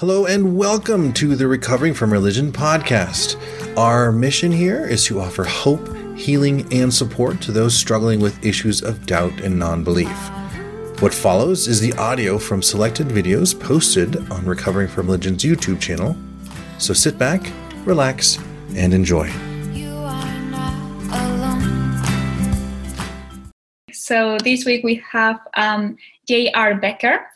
Hello and welcome to the Recovering from Religion podcast. Our mission here is to offer hope, healing, and support to those struggling with issues of doubt and non belief. What follows is the audio from selected videos posted on Recovering from Religion's YouTube channel. So sit back, relax, and enjoy. So this week we have um, J.R. Becker,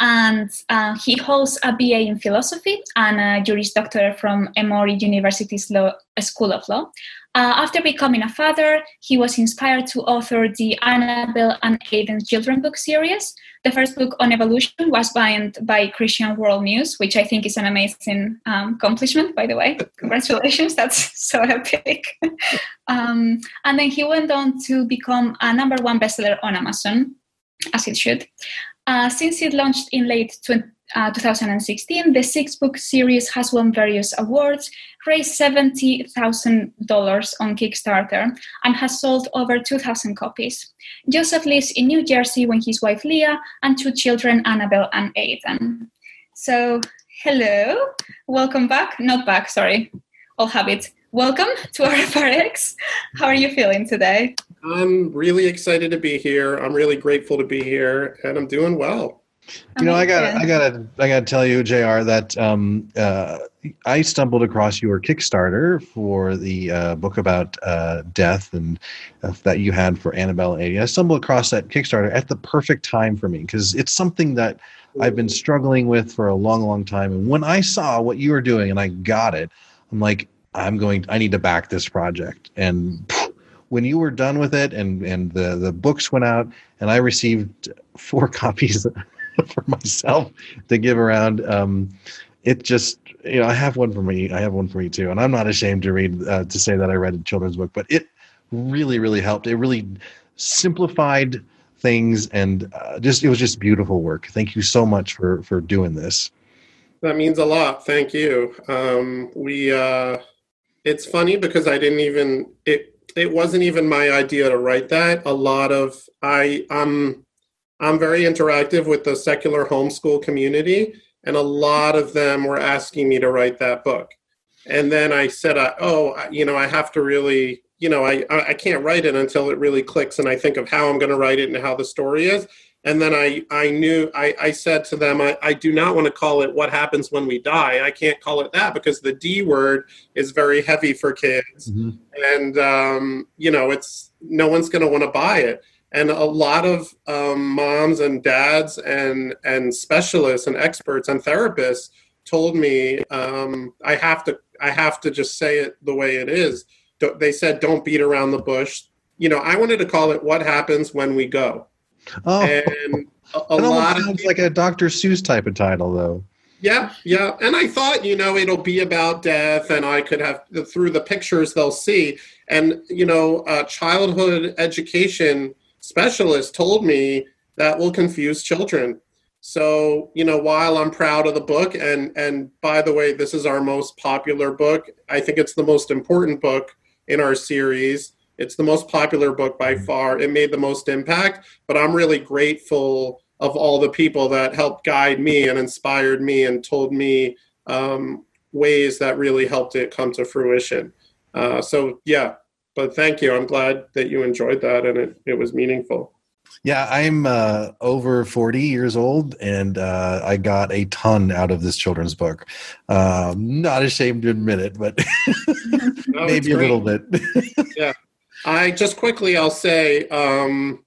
and uh, he holds a BA in philosophy and a Juris Doctor from Emory University's Law, School of Law. Uh, after becoming a father, he was inspired to author the Annabelle and Aiden's children book series. The first book on evolution was bound by Christian World News, which I think is an amazing um, accomplishment, by the way. Congratulations, that's so epic. um, and then he went on to become a number one bestseller on Amazon as it should. Uh, since it launched in late 20, uh, 2016, the six book series has won various awards, raised $70,000 on Kickstarter, and has sold over 2,000 copies. Joseph lives in New Jersey with his wife Leah and two children, Annabelle and Aiden. So, hello, welcome back. Not back, sorry. I'll have it. Welcome to our RFRX. How are you feeling today? I'm really excited to be here. I'm really grateful to be here, and I'm doing well. You know, I got, I got to, I got to tell you, J.R. That um, uh, I stumbled across your Kickstarter for the uh, book about uh, death and uh, that you had for Annabelle Aiden. I stumbled across that Kickstarter at the perfect time for me because it's something that I've been struggling with for a long, long time. And when I saw what you were doing and I got it, I'm like, I'm going, I need to back this project. And when you were done with it and and the the books went out and I received four copies for myself to give around. Um, it just you know I have one for me. I have one for me too, and I'm not ashamed to read uh, to say that I read a children's book, but it really really helped. It really simplified things and uh, just it was just beautiful work. Thank you so much for for doing this. That means a lot. Thank you. Um, we uh, it's funny because I didn't even it it wasn't even my idea to write that. A lot of I I'm I'm very interactive with the secular homeschool community, and a lot of them were asking me to write that book. And then I said, uh, "Oh, you know, I have to really, you know, I I can't write it until it really clicks, and I think of how I'm going to write it and how the story is." And then I, I knew I, I said to them I, I do not want to call it what happens when we die. I can't call it that because the d word is very heavy for kids. Mm-hmm. and um, you know it's no one's going to want to buy it. And a lot of um, moms and dads and and specialists and experts and therapists told me um, i have to i have to just say it the way it is. They said don't beat around the bush. You know i wanted to call it what happens when we go Oh, and a, a lot sounds of, like a Dr. Seuss type of title, though. Yeah, yeah. And I thought, you know, it'll be about death, and I could have through the pictures they'll see. And you know, a childhood education specialist told me that will confuse children. So, you know, while I'm proud of the book, and and by the way, this is our most popular book. I think it's the most important book in our series. It's the most popular book by mm-hmm. far. It made the most impact, but I'm really grateful of all the people that helped guide me and inspired me and told me um, ways that really helped it come to fruition. Uh, so, yeah, but thank you. I'm glad that you enjoyed that and it, it was meaningful. Yeah, I'm uh, over 40 years old, and uh, I got a ton out of this children's book. Uh, not ashamed to admit it, but no, maybe a little bit. yeah, I just quickly, I'll say, um,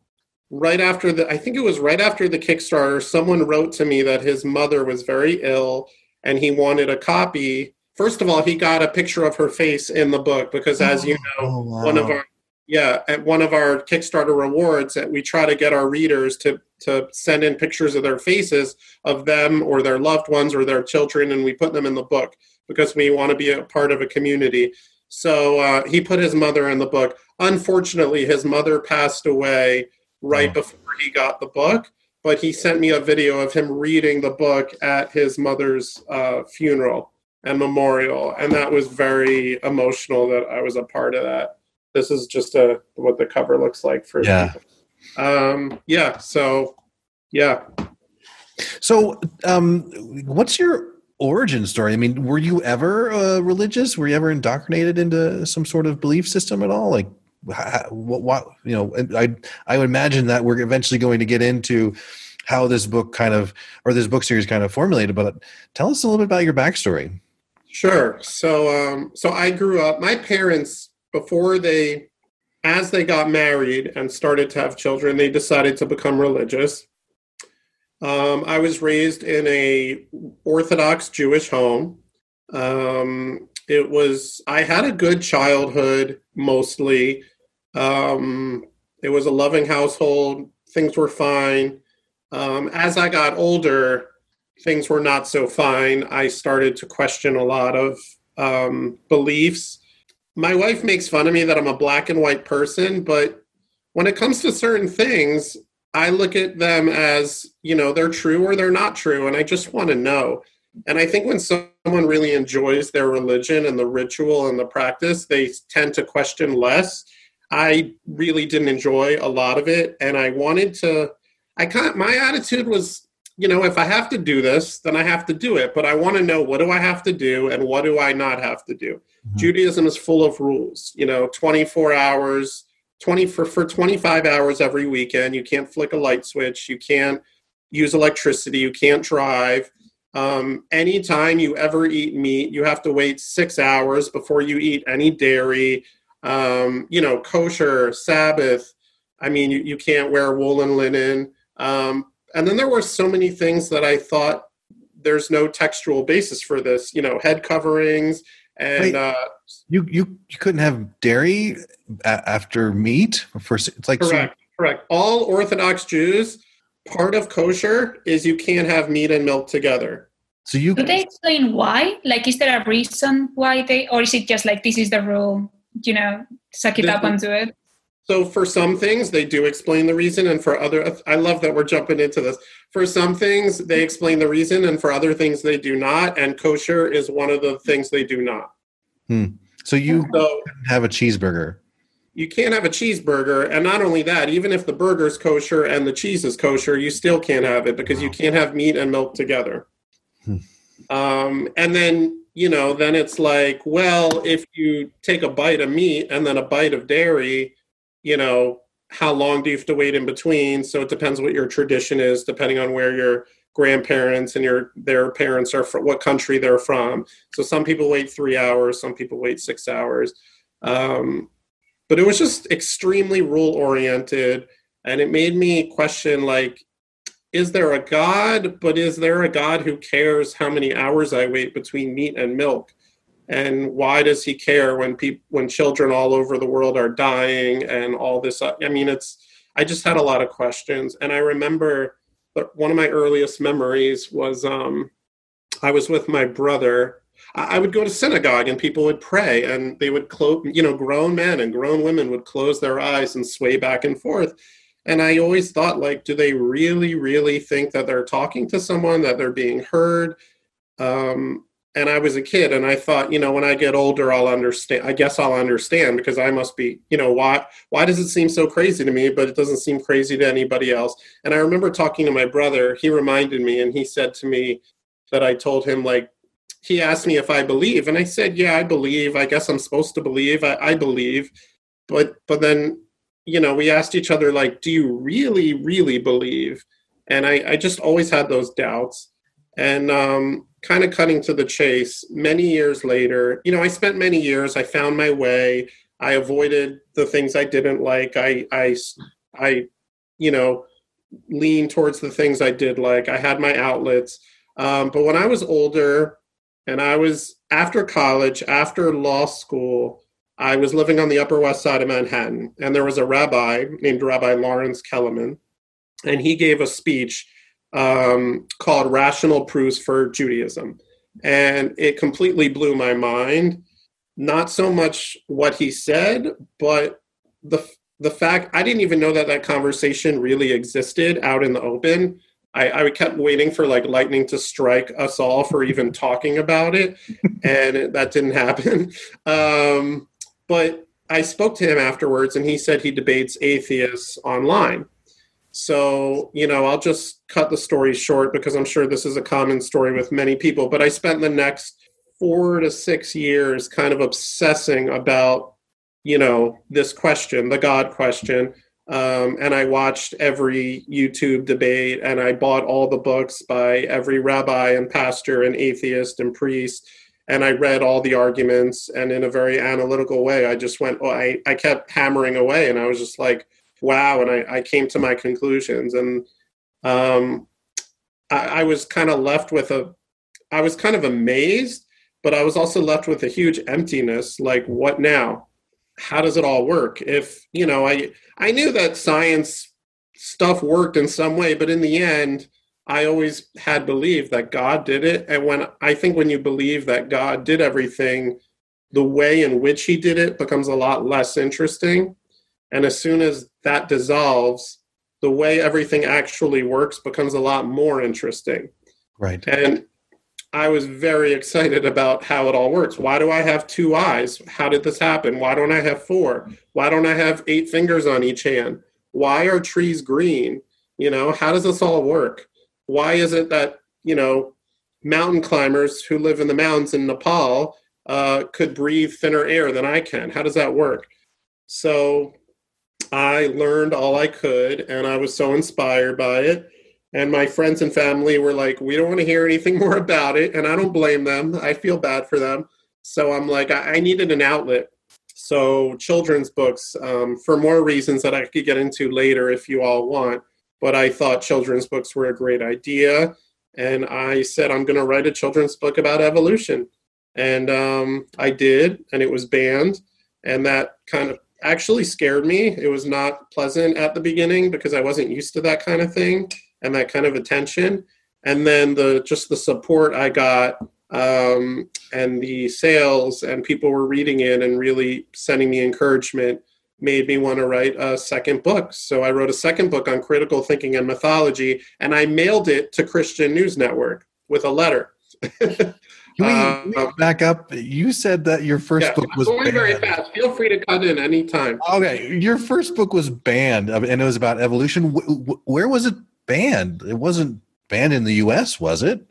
right after the, I think it was right after the Kickstarter, someone wrote to me that his mother was very ill and he wanted a copy. First of all, he got a picture of her face in the book because, as you know, oh, wow. one of our yeah, at one of our Kickstarter rewards, that we try to get our readers to to send in pictures of their faces of them or their loved ones or their children, and we put them in the book because we want to be a part of a community. So uh, he put his mother in the book. Unfortunately, his mother passed away right oh. before he got the book, but he sent me a video of him reading the book at his mother's uh, funeral and memorial, and that was very emotional that I was a part of that. This is just a what the cover looks like for yeah. Um, yeah. So yeah. So, um, what's your origin story. I mean, were you ever uh, religious? Were you ever indoctrinated into some sort of belief system at all? Like, what, what you know? I I would imagine that we're eventually going to get into how this book kind of or this book series kind of formulated. But tell us a little bit about your backstory. Sure. So, um, so I grew up. My parents, before they, as they got married and started to have children, they decided to become religious. Um, I was raised in a Orthodox Jewish home. Um, it was I had a good childhood mostly. Um, it was a loving household. Things were fine. Um, as I got older, things were not so fine. I started to question a lot of um, beliefs. My wife makes fun of me that I'm a black and white person, but when it comes to certain things, I look at them as, you know, they're true or they're not true, and I just want to know. And I think when someone really enjoys their religion and the ritual and the practice, they tend to question less. I really didn't enjoy a lot of it, and I wanted to. I kind my attitude was, you know, if I have to do this, then I have to do it. But I want to know what do I have to do and what do I not have to do. Mm-hmm. Judaism is full of rules. You know, twenty four hours 20 for, for 25 hours every weekend. You can't flick a light switch. You can't use electricity. You can't drive. Um, anytime you ever eat meat, you have to wait six hours before you eat any dairy. Um, you know, kosher, Sabbath. I mean, you, you can't wear woolen linen. Um, and then there were so many things that I thought there's no textual basis for this. You know, head coverings and Wait, uh, you you you couldn't have dairy a- after meat for it's like correct so- correct all orthodox jews part of kosher is you can't have meat and milk together. So you do they explain why? Like is there a reason why they or is it just like this is the rule you know suck it up and do it? So for some things they do explain the reason and for other i love that we're jumping into this. For some things they explain the reason and for other things they do not and kosher is one of the things they do not hmm. so you so, have a cheeseburger you can't have a cheeseburger and not only that even if the burger's kosher and the cheese is kosher you still can't have it because you can't have meat and milk together hmm. um, and then you know then it's like well if you take a bite of meat and then a bite of dairy you know how long do you have to wait in between? So it depends what your tradition is, depending on where your grandparents and your their parents are from, what country they're from. So some people wait three hours, some people wait six hours. Um, but it was just extremely rule oriented, and it made me question like, is there a God? But is there a God who cares how many hours I wait between meat and milk? and why does he care when people when children all over the world are dying and all this i mean it's i just had a lot of questions and i remember one of my earliest memories was um, i was with my brother. I would go to synagogue and people would pray and they would close you know grown men and grown women would close their eyes and sway back and forth. And i always thought like do they really really think that they're talking to someone that they're being heard? Um, and I was a kid and I thought, you know, when I get older I'll understand. I guess I'll understand because I must be, you know, why why does it seem so crazy to me but it doesn't seem crazy to anybody else? And I remember talking to my brother, he reminded me and he said to me that I told him like he asked me if I believe and I said, "Yeah, I believe. I guess I'm supposed to believe. I, I believe." But but then, you know, we asked each other like, "Do you really really believe?" And I I just always had those doubts. And um kind of cutting to the chase, many years later, you know, I spent many years, I found my way, I avoided the things I didn't like. I, I, I, you know, leaned towards the things I did like. I had my outlets. Um, but when I was older and I was after college, after law school, I was living on the Upper West Side of Manhattan, and there was a rabbi named Rabbi Lawrence Kelemen, and he gave a speech um, called Rational Proofs for Judaism. And it completely blew my mind. Not so much what he said, but the the fact I didn't even know that that conversation really existed out in the open. I, I kept waiting for like lightning to strike us all for even talking about it, and it, that didn't happen. Um, but I spoke to him afterwards, and he said he debates atheists online. So, you know, I'll just cut the story short because I'm sure this is a common story with many people. But I spent the next four to six years kind of obsessing about, you know, this question, the God question. Um, and I watched every YouTube debate and I bought all the books by every rabbi and pastor and atheist and priest. And I read all the arguments. And in a very analytical way, I just went, oh, I, I kept hammering away. And I was just like, wow. And I, I came to my conclusions. And um, I, I was kind of left with a, I was kind of amazed, but I was also left with a huge emptiness. Like, what now? How does it all work? If, you know, I, I knew that science stuff worked in some way, but in the end, I always had believed that God did it. And when I think when you believe that God did everything, the way in which he did it becomes a lot less interesting. And as soon as that dissolves, the way everything actually works becomes a lot more interesting. Right. And I was very excited about how it all works. Why do I have two eyes? How did this happen? Why don't I have four? Why don't I have eight fingers on each hand? Why are trees green? You know, how does this all work? Why is it that, you know, mountain climbers who live in the mountains in Nepal uh, could breathe thinner air than I can? How does that work? So I learned all I could, and I was so inspired by it. And my friends and family were like, we don't want to hear anything more about it. And I don't blame them. I feel bad for them. So I'm like, I, I needed an outlet. So children's books, um, for more reasons that I could get into later if you all want. But I thought children's books were a great idea. And I said, I'm going to write a children's book about evolution. And um, I did, and it was banned. And that kind of actually scared me. It was not pleasant at the beginning because I wasn't used to that kind of thing and that kind of attention. And then the just the support I got um, and the sales and people were reading it and really sending me encouragement made me want to write a second book. So I wrote a second book on critical thinking and mythology, and I mailed it to Christian News Network with a letter. Can we, uh, back up? You said that your first yeah, book was going very fast. Feel free to cut in anytime. Okay, your first book was banned, and it was about evolution. Where was it banned? It wasn't banned in the U.S., was it?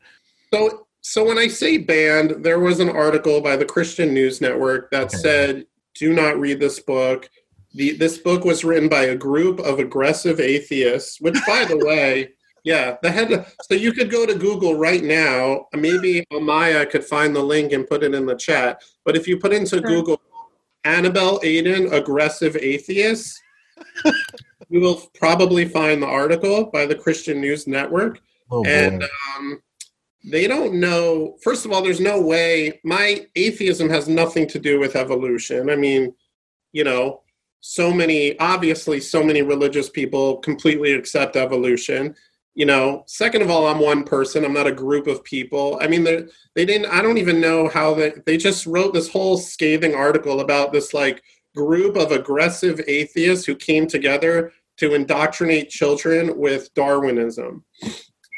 So, so when I say banned, there was an article by the Christian News Network that okay. said, "Do not read this book." The, this book was written by a group of aggressive atheists, which, by the way. Yeah, the head. So you could go to Google right now. Maybe Amaya could find the link and put it in the chat. But if you put into sure. Google Annabelle Aiden, aggressive atheist, you will probably find the article by the Christian News Network. Oh, and um, they don't know. First of all, there's no way. My atheism has nothing to do with evolution. I mean, you know, so many obviously so many religious people completely accept evolution you know second of all i'm one person. I'm not a group of people. I mean they they didn't i don't even know how they they just wrote this whole scathing article about this like group of aggressive atheists who came together to indoctrinate children with darwinism.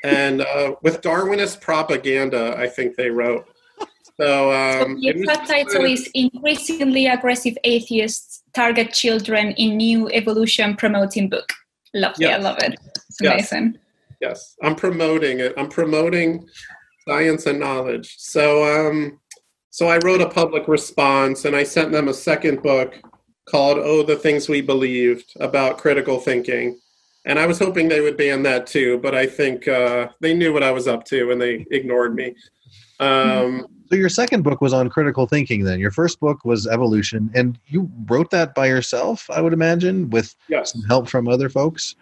And uh, with darwinist propaganda i think they wrote. So, um, so the subtitle is increasingly aggressive atheists target children in new evolution promoting book. Lovely yes. i love it. It's amazing yes i'm promoting it. I'm promoting science and knowledge. So um so i wrote a public response and i sent them a second book called oh the things we believed about critical thinking. And i was hoping they would ban that too but i think uh, they knew what i was up to and they ignored me. Um, so your second book was on critical thinking then. Your first book was evolution. And you wrote that by yourself i would imagine with yes. some help from other folks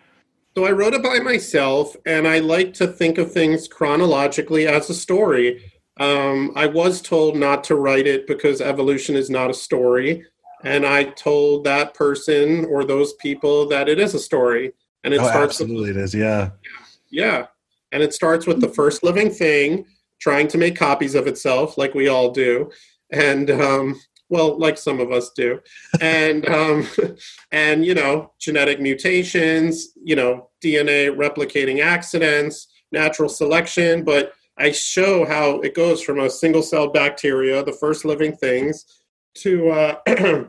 so I wrote it by myself, and I like to think of things chronologically as a story. Um, I was told not to write it because evolution is not a story, and I told that person or those people that it is a story, and it oh, starts. Absolutely, with, it is. Yeah. Yeah, and it starts with the first living thing trying to make copies of itself, like we all do, and um, well like some of us do and um, and you know genetic mutations you know dna replicating accidents natural selection but i show how it goes from a single celled bacteria the first living things to uh,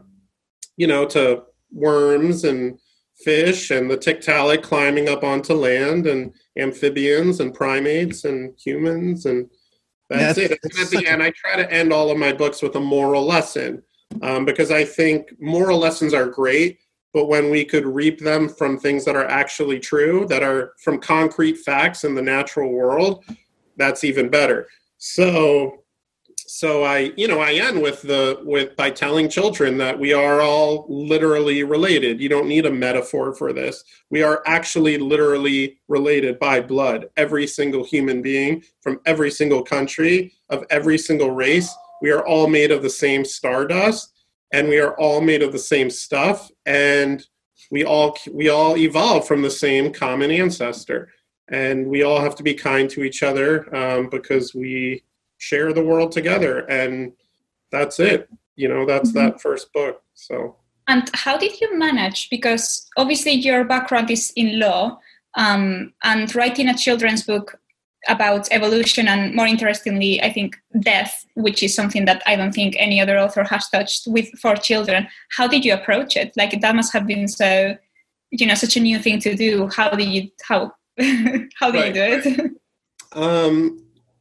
you know to worms and fish and the tiktaalik climbing up onto land and amphibians and primates and humans and that's yeah, it. And at the end, I try to end all of my books with a moral lesson um, because I think moral lessons are great, but when we could reap them from things that are actually true, that are from concrete facts in the natural world, that's even better. So so i you know i end with the with by telling children that we are all literally related. You don't need a metaphor for this. We are actually literally related by blood. Every single human being from every single country of every single race we are all made of the same stardust and we are all made of the same stuff and we all we all evolve from the same common ancestor. And we all have to be kind to each other um, because we share the world together and that's it. You know that's mm-hmm. that first book so. And how did you manage because obviously your background is in law um, and writing a children's book about evolution and more interestingly i think death which is something that i don't think any other author has touched with for children how did you approach it like that must have been so you know such a new thing to do how did you how how did right. you do it um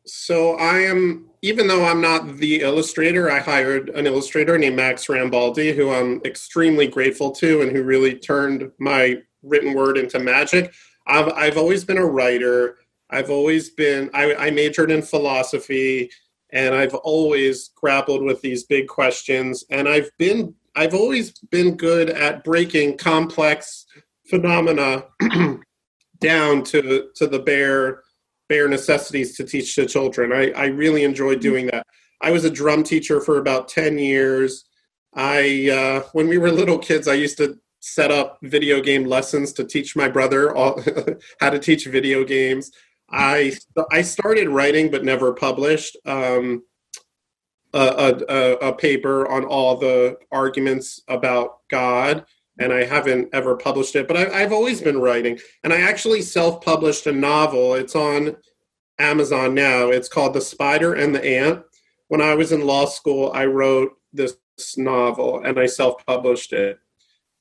so I am, even though I'm not the illustrator, I hired an illustrator named Max Rambaldi, who I'm extremely grateful to and who really turned my written word into magic. I've, I've always been a writer. I've always been, I, I majored in philosophy and I've always grappled with these big questions. And I've been, I've always been good at breaking complex phenomena down to, to the bare bare necessities to teach the children. I, I really enjoy doing that. I was a drum teacher for about 10 years. I uh, when we were little kids, I used to set up video game lessons to teach my brother all, how to teach video games. I I started writing but never published um, a, a, a paper on all the arguments about God and I haven't ever published it, but I, have always been writing. And I actually self published a novel. It's on Amazon now. It's called The Spider and the Ant. When I was in law school, I wrote this novel and I self published it.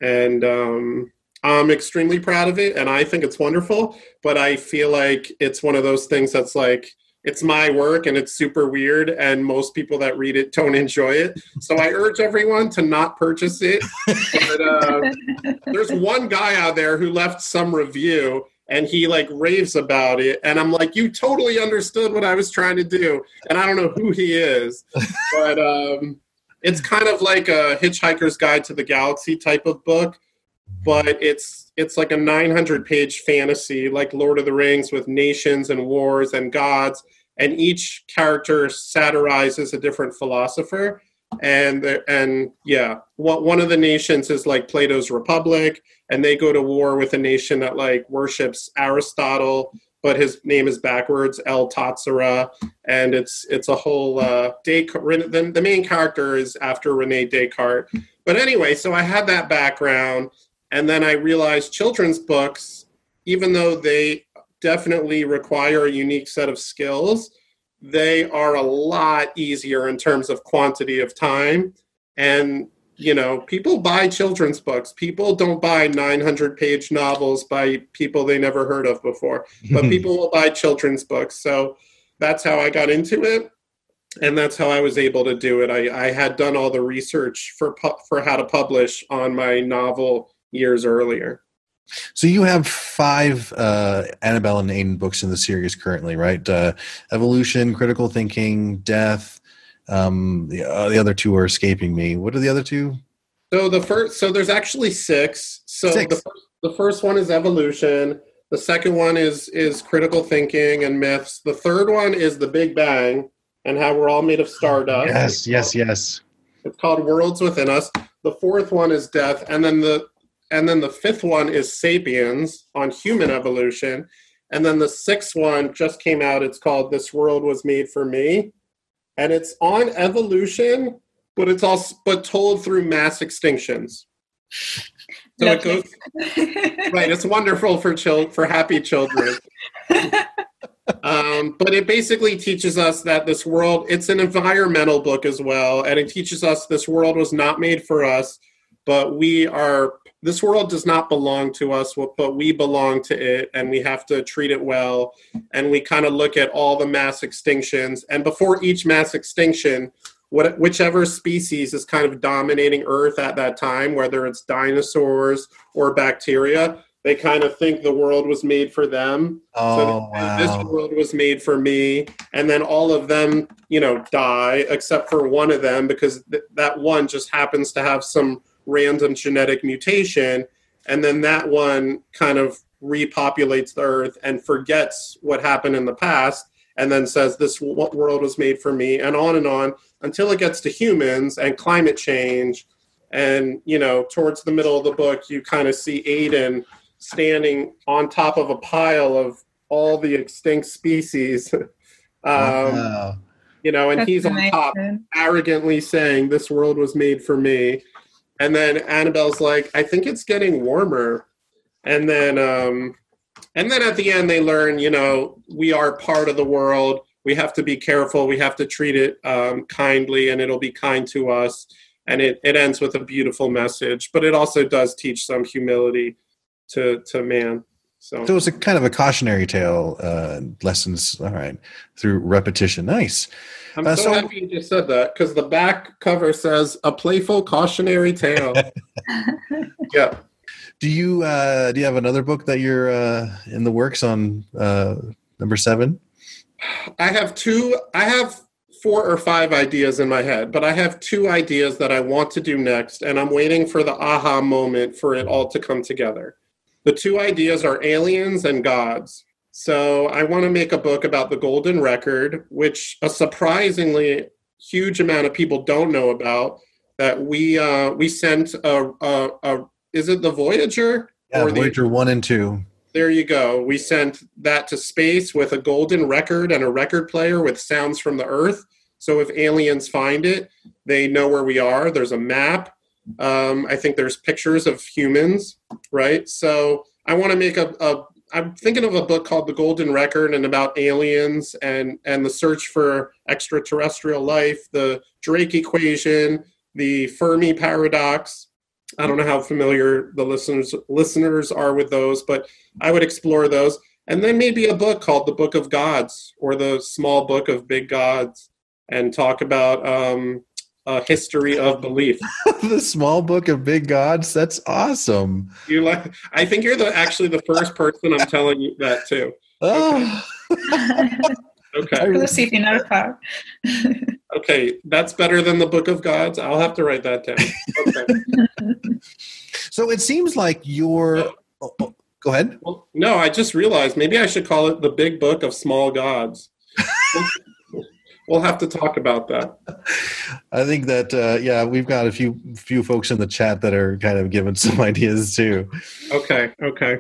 And um, I'm extremely proud of it and I think it's wonderful, but I feel like it's one of those things that's like, it's my work and it's super weird and most people that read it don't enjoy it. So i urge everyone to not purchase it but, uh, there's one guy out there who left some review and he like raves about it and i'm like you totally understood what i was trying to do and i don't know who he is but um, it's kind of like a hitchhiker's guide to the galaxy type of book but it's it's like a 900 page fantasy like lord of the rings with nations and wars and gods and each character satirizes a different philosopher. And and yeah what one of the nations is like plato's republic and they go to war with a nation that like worships aristotle but his name is backwards el tatsura and it's it's a whole uh descartes the, the main character is after rene descartes. But anyway so i had that background and then i realized children's books even though they definitely require a unique set of skills. They are a lot easier in terms of quantity of time. And, you know, people buy children's books. People don't buy 900 page novels by people they never heard of before, but people will buy children's books. So that's how I got into it. And that's how I was able to do it. I, I had done all the research for, for how to publish on my novel years earlier. So you have five uh, Annabelle and Aiden books in the series currently, right? Uh, Evolution, Critical Thinking, Death. Um, the, uh, the other two are escaping me. What are the other two? So the first, so there's actually six. So six. The, first, the first one is Evolution. The second one is is Critical Thinking and Myths. The third one is The Big Bang and how we're all made of stardust. Yes, yes, yes. It's called Worlds Within Us. The fourth one is Death, and then the and then the fifth one is Sapiens on human evolution. And then the sixth one just came out. It's called This World Was Made for Me. And it's on evolution, but it's all but told through mass extinctions. So it goes right. It's wonderful for children for happy children. um, but it basically teaches us that this world it's an environmental book as well and it teaches us this world was not made for us but we are this world does not belong to us, but we belong to it, and we have to treat it well. And we kind of look at all the mass extinctions, and before each mass extinction, what, whichever species is kind of dominating Earth at that time, whether it's dinosaurs or bacteria, they kind of think the world was made for them. Oh, so wow. this world was made for me, and then all of them, you know, die except for one of them because th- that one just happens to have some random genetic mutation, and then that one kind of repopulates the Earth and forgets what happened in the past, and then says this world was made for me, and on and on until it gets to humans and climate change. And you know, towards the middle of the book, you kind of see Aiden standing on top of a pile of all the extinct species. um, Wow. You know, and That's he's on top, arrogantly saying, This world was made for me. And then Annabelle's like, I think it's getting warmer. And then, um, and then at the end, they learn, you know, we are part of the world. We have to be careful. We have to treat it um, kindly, and it'll be kind to us. And it, it ends with a beautiful message, but it also does teach some humility to to man. So, So was a kind of a cautionary tale, uh, lessons. All right, through repetition. Nice. I'm uh, so, so- happy you just said that because the back cover says a playful cautionary tale. yeah. Do you uh, do you have another book that you're uh, in the works on? Uh, number seven. I have two, I have four or five ideas in my head, but I have two ideas that I want to do next, and I'm waiting for the aha moment for it all to come together. The two ideas are aliens and gods. So I want to make a book about the Golden Record, which a surprisingly huge amount of people don't know about. That we uh, we sent a, a, a is it the Voyager Yeah, or the Voyager one and two. there you go. We sent that to space with a golden record and a record player with sounds from the Earth. So if aliens find it, they know where we are. There's a map. Um, I think there's pictures of humans, right? So I want to make a, a. I'm thinking of a book called The Golden Record and about aliens and and the search for extraterrestrial life, the Drake equation, the Fermi paradox. I don't know how familiar the listeners listeners are with those, but I would explore those. And then maybe a book called The Book of Gods or The Small Book of Big Gods and talk about um, a history of belief. the small book of big gods. That's awesome. You like? I think you're the actually the first person I'm telling you that to. Oh, Okay, Exclusive in our part. okay, that's better than the Book of Gods. I'll have to write that down. Okay. so it seems like you're. oh, oh, go ahead. Well, no, I just realized maybe I should call it the Big Book of Small Gods. we'll have to talk about that. I think that uh, yeah, we've got a few few folks in the chat that are kind of giving some ideas too. Okay, okay.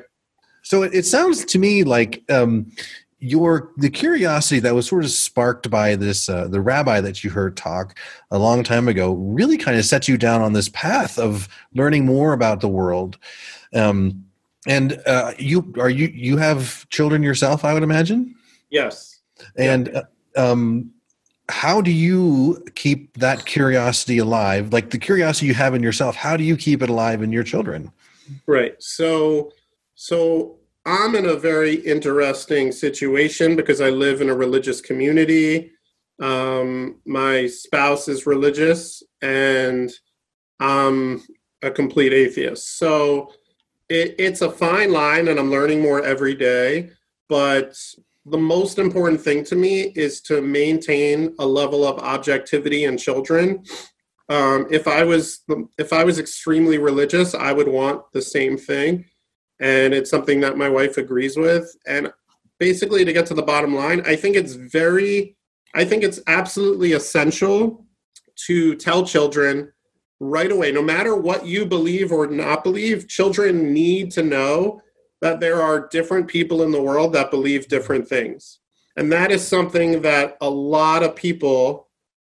So it, it sounds to me like um, your the curiosity that was sort of sparked by this uh, the rabbi that you heard talk a long time ago really kind of set you down on this path of learning more about the world. Um, and uh, you are you you have children yourself, I would imagine. Yes. And uh, um, how do you keep that curiosity alive? Like the curiosity you have in yourself, how do you keep it alive in your children? Right. So so I'm in a very interesting situation because I live in a religious community. Um, my spouse is religious and I'm a complete atheist. So it, it's a fine line and I'm learning more every day. But the most important thing to me is to maintain a level of objectivity in children. Um, if I was if I was extremely religious, I would want the same thing, and it's something that my wife agrees with. And basically, to get to the bottom line, I think it's very, I think it's absolutely essential to tell children right away, no matter what you believe or not believe, children need to know that there are different people in the world that believe different things. And that is something that a lot of people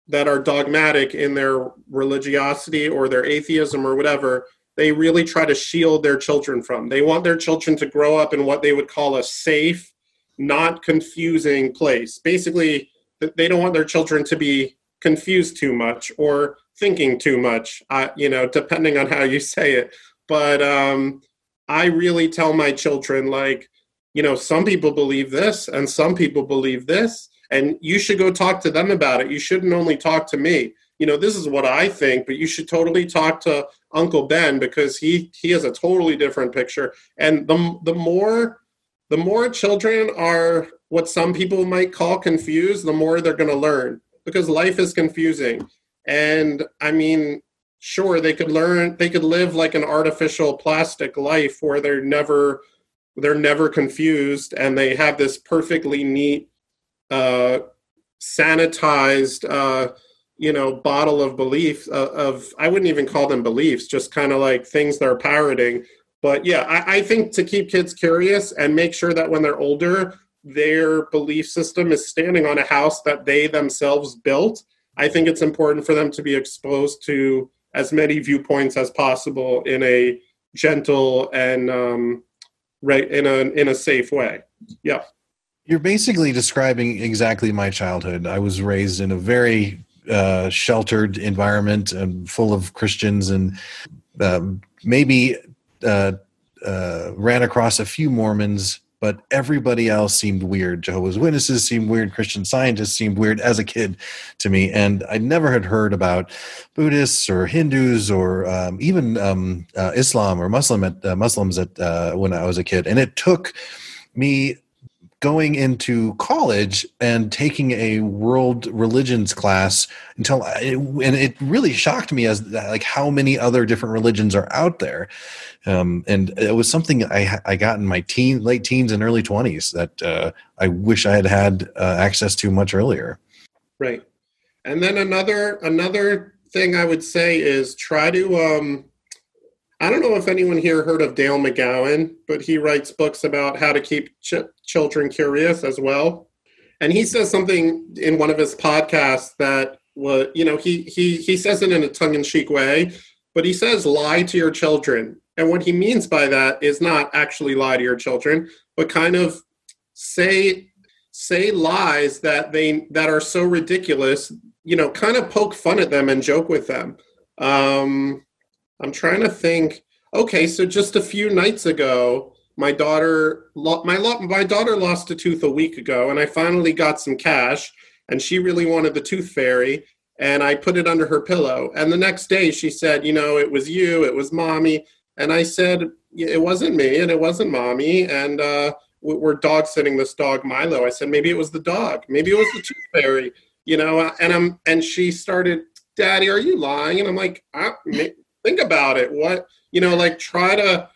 that are dogmatic in their religiosity or their atheism or whatever, they really try to shield their children from. They want their children to grow up in what they would call a safe, not confusing place. Basically, they don't want their children to be confused too much or thinking too much, uh, you know, depending on how you say it. but um, I really tell my children like, you know, some people believe this and some people believe this, and you should go talk to them about it. You shouldn't only talk to me. You know, this is what I think, but you should totally talk to Uncle Ben because he he has a totally different picture. And the the more the more children are what some people might call confused, the more they're going to learn because life is confusing. And I mean, sure, they could learn, they could live like an artificial plastic life where they're never, they're never confused, and they have this perfectly neat, uh, sanitized, uh, you know, bottle of belief uh, of I wouldn't even call them beliefs, just kind of like things they're parroting. But yeah, I, I think to keep kids curious and make sure that when they're older, their belief system is standing on a house that they themselves built, I think it's important for them to be exposed to as many viewpoints as possible in a gentle and um, right in a in a safe way. Yeah. You're basically describing exactly my childhood. I was raised in a very uh, sheltered environment and full of Christians, and um, maybe uh, uh, ran across a few Mormons but everybody else seemed weird. Jehovah's Witnesses seemed weird. Christian scientists seemed weird as a kid to me. And I never had heard about Buddhists or Hindus or um, even um, uh, Islam or Muslim at, uh, Muslims at, uh, when I was a kid. And it took me going into college and taking a world religions class until I, and it really shocked me as like how many other different religions are out there. Um, and it was something I, I got in my teen late teens and early 20s that uh, i wish i had had uh, access to much earlier. Right. And then another another thing i would say is try to um, I don't know if anyone here heard of Dale McGowan, but he writes books about how to keep ch- children curious as well. And he says something in one of his podcasts that was, you know, he he he says it in a tongue-in-cheek way, but he says lie to your children. And what he means by that is not actually lie to your children, but kind of say say lies that they that are so ridiculous, you know, kind of poke fun at them and joke with them. Um, I'm trying to think. Okay, so just a few nights ago, my daughter my my daughter lost a tooth a week ago, and I finally got some cash, and she really wanted the tooth fairy, and I put it under her pillow. And the next day, she said, "You know, it was you, it was mommy," and I said, "It wasn't me, and it wasn't mommy," and uh, we're dog sitting this dog Milo. I said, "Maybe it was the dog, maybe it was the tooth fairy." You know, and I'm and she started, "Daddy, are you lying?" And I'm like, ah, think about it what you know like try to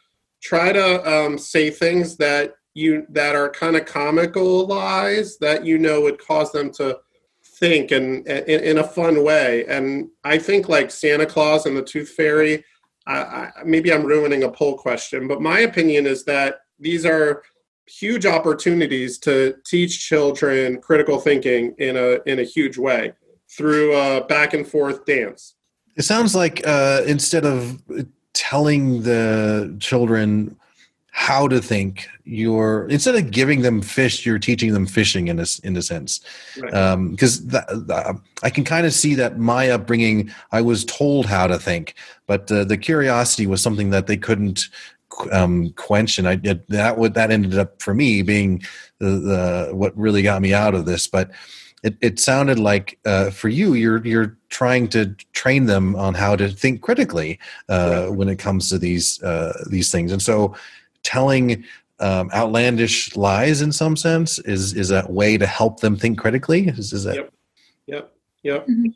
try to um, say things that you that are kind of comical lies that you know would cause them to think and in, in a fun way. And i think like santa claus and the tooth fairy I, I, maybe i'm ruining a poll question but my opinion is that these are huge opportunities to teach children critical thinking in a in a huge way through a back and forth dance. It sounds like uh, instead of telling the children how to think, you're instead of giving them fish, you're teaching them fishing in a in a sense. Because right. um, I can kind of see that my upbringing, I was told how to think, but uh, the curiosity was something that they couldn't um, quench, and I that would that ended up for me being the, the what really got me out of this, but it, it sounded like uh, for you you're you're trying to train them on how to think critically uh, when it comes to these uh, these things. And so telling um, outlandish lies in some sense is is a way to help them think critically? Is, is that yep. Yep. Yep. Mm-hmm.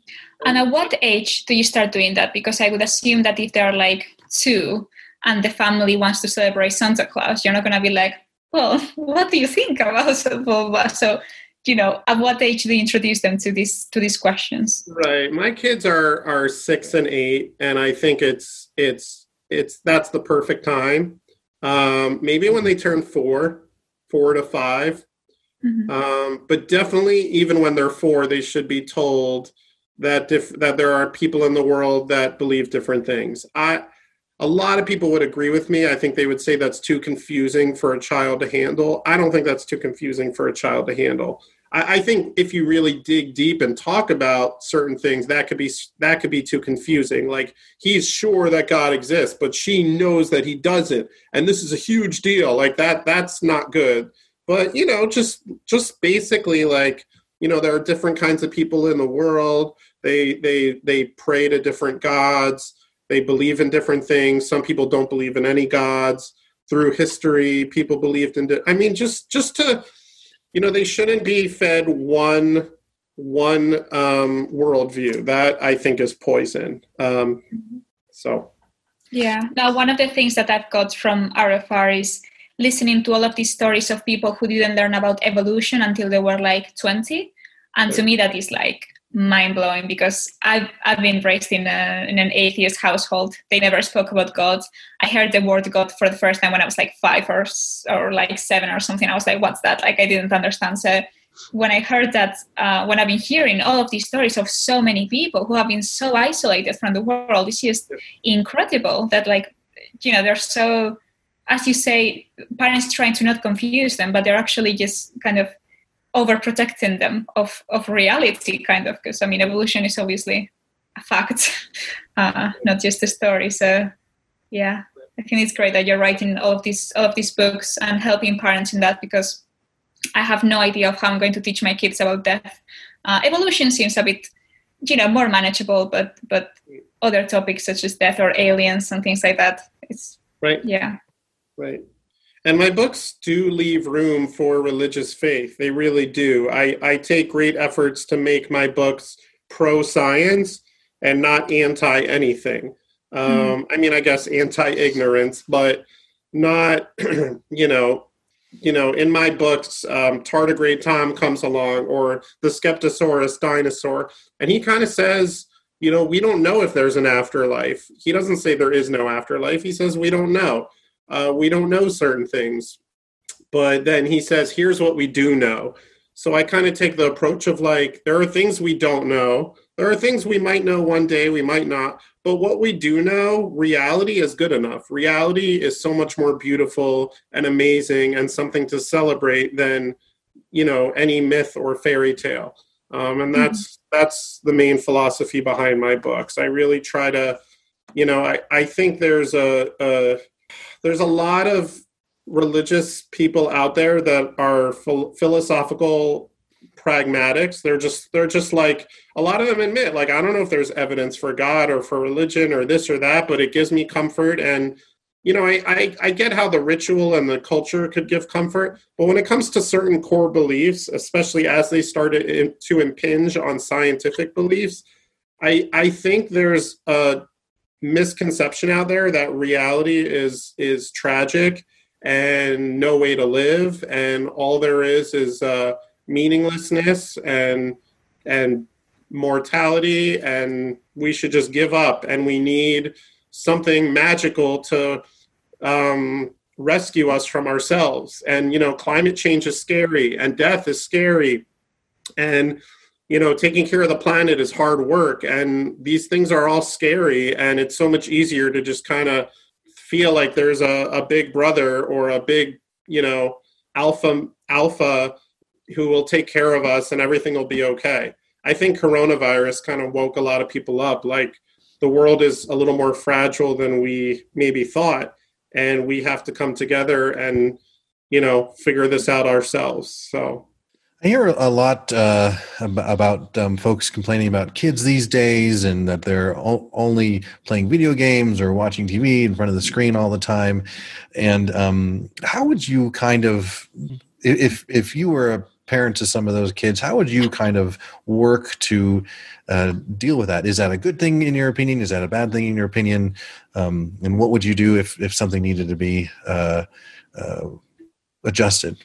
and at what age do you start doing that? Because i would assume that if they're like two and the family wants to celebrate santa claus you're not going to be like well what do you think about so you know at what age do you introduce them to these to these questions right my kids are are six and eight and i think it's it's it's that's the perfect time um maybe when they turn four four to 5 mm-hmm. um but definitely even when they're four they should be told that if that there are people in the world that believe different things i a lot of people would agree with me. I think they would say that's too confusing for a child to handle. I don't think that's too confusing for a child to handle. I, I think if you really dig deep and talk about certain things, that could be that could be too confusing. Like he's sure that God exists, but she knows that he doesn't, and this is a huge deal. Like that, that's not good. But you know, just just basically like you know, there are different kinds of people in the world. They they they pray to different gods. They believe in different things. Some people don't believe in any gods. Through history, people believed in. I mean, just just to you know they shouldn't be fed one one um, worldview. That I think is poison. Um, so, yeah. Now, one of the things that I've got from RFR is listening to all of these stories of people who didn't learn about evolution until they were like 20 and to me that is like mind blowing because I've I've been raised in a in an atheist household. They never spoke about God. I heard the word God for the first time when I was like five or or like seven or something. I was like, "What's that?" Like I didn't understand. So when I heard that, uh, when I've been hearing all of these stories of so many people who have been so isolated from the world, it's just incredible that like you know they're so, as you say, parents trying to not confuse them, but they're actually just kind of overprotecting them of of reality kind of because i mean evolution is obviously a fact uh, not just a story so yeah. I think it's great that you're writing all of these all of these books and helping parents in that because i have no idea of how i'm going to teach my kids about death. Uh, evolution seems a bit you know more manageable but but other topics such as death or aliens and things like that it's right. yeah. Right and my books do leave room for religious faith. They really do. I, I take great efforts to make my books pro science and not anti anything. Um, mm. I mean, I guess anti ignorance, but not, you know, you know, in my books, um, Tardigrade Tom comes along, or the Skeptosaurus dinosaur, and he kind of says, you know, we don't know if there's an afterlife. He doesn't say there is no afterlife. He says we don't know uh, we don't know certain things. But then he says, here's what we do know. So I kind of take the approach of like, there are things we don't know. There are things we might know one day, we might not. But what we do know, reality is good enough. Reality is so much more beautiful and amazing and something to celebrate than, you know, any myth or fairy tale. Um, and that's mm-hmm. that's the main philosophy behind my books. I really try to, you know, I, I think there's a, a there's a lot of religious people out there that are ph- philosophical pragmatics. They're just they're just like a lot of them admit like i don't know if there's evidence for god or for religion or this or that but it gives me comfort. And you know I, I i get how the ritual and the culture could give comfort but when it comes to certain core beliefs especially as they started to impinge on scientific beliefs i i think there's a misconception out there that reality is is tragic and no way to live and all there is is uh, meaninglessness and and mortality and we should just give up and we need something magical to um, rescue us from ourselves. And you know climate change is scary and death is scary and you know taking care of the planet is hard work and these things are all scary and it's so much easier to just kind of feel like there's a, a big brother or a big you know alpha alpha who will take care of us and everything will be okay. I think coronavirus kind of woke a lot of people up like the world is a little more fragile than we maybe thought and we have to come together and you know figure this out ourselves so I hear a lot uh, about um, folks complaining about kids these days and that they're o- only playing video games or watching TV in front of the screen all the time. And um, how would you kind of, if if you were a parent to some of those kids, how would you kind of work to uh, deal with that? Is that a good thing in your opinion? Is that a bad thing in your opinion? Um, and what would you do if if something needed to be uh, uh adjusted?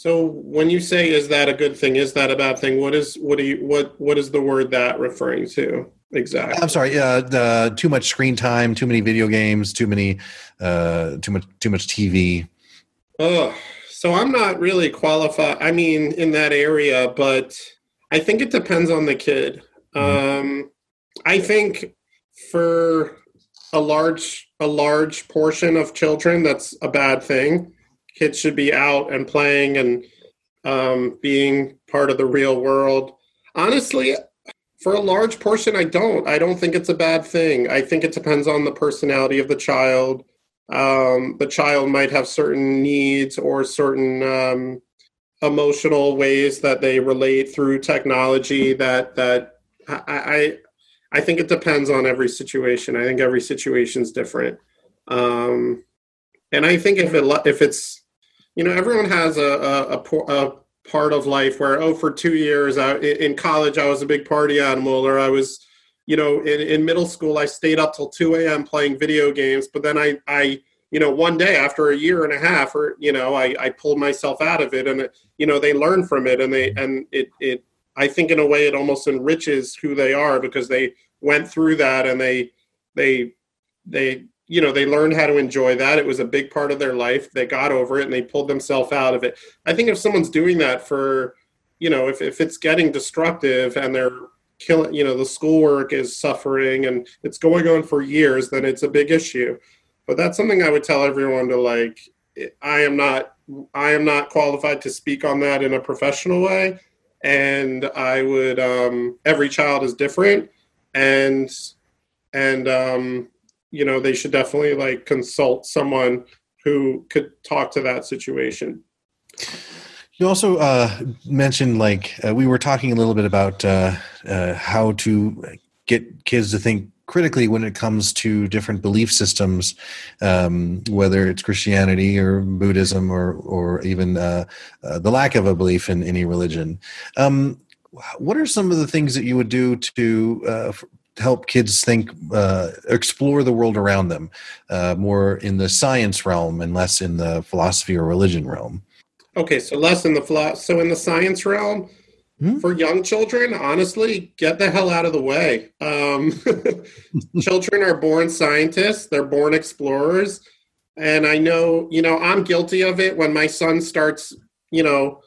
So when you say is that a good thing, is that a bad thing? What is what do you what what is the word that referring to exactly? I'm sorry. Uh, the, too much screen time, too many video games, too many, uh, too much too much TV. Oh, so I'm not really qualified. I mean, in that area, but I think it depends on the kid. Mm-hmm. Um, I think for a large a large portion of children, that's a bad thing kids should be out and playing and um, being part of the real world. Honestly, for a large portion, I don't. I don't think it's a bad thing. I think it depends on the personality of the child. Um, the child might have certain needs or certain um, emotional ways that they relate through technology. That that I, I I think it depends on every situation. I think every situation is different. Um, and I think if it if it's you know everyone has a a, a, a part of life where oh for two years I, in college I was a big party animal or I was you know in, in middle school I stayed up till 2 a.m. playing video games but then I I you know one day after a year and a half or you know I, I pulled myself out of it and you know they learn from it and they and it it I think in a way it almost enriches who they are because they went through that and they they they you know they learned how to enjoy that. It was a big part of their life. They got over it and they pulled themselves out of it. I think if someone's doing that for you know if, if it's getting destructive and they're killing you know the schoolwork is suffering and it's going on for years then it's a big issue. But that's something i would tell everyone to like i am not i am not qualified to speak on that in a professional way. And i would um every child is different. And and um you know they should definitely like consult someone who could talk to that situation you also uh, mentioned like uh, we were talking a little bit about uh, uh, how to get kids to think critically when it comes to different belief systems, um, whether it's Christianity or Buddhism or or even uh, uh, the lack of a belief in any religion. Um, what are some of the things that you would do to uh, help kids think, uh, explore the world around them, uh, more in the science realm and less in the philosophy or religion realm. Okay, so less in the philo- so in the science realm. Hmm? For young children, honestly, get the hell out of the way. Um, children are born scientists; they're born explorers, and I know, you know, I'm guilty of it. When my son starts, you know,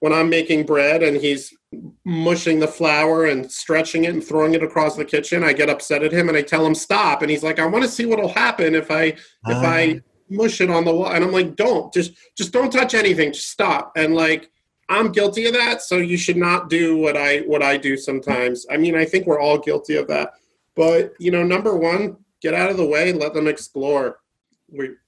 when I'm making bread and he's mushing the flour and stretching it and throwing it across the kitchen, I get upset at him and I tell him stop. And he's like, I want to see what'll happen if I if uh. I ah. mush it on the wall. And I'm like, don't just just don't touch anything. Just stop. And like I'm guilty of that, so you should not do what I what I do sometimes. I mean, I think we're all guilty of that. But you know, number one, get out of the way, let them explore.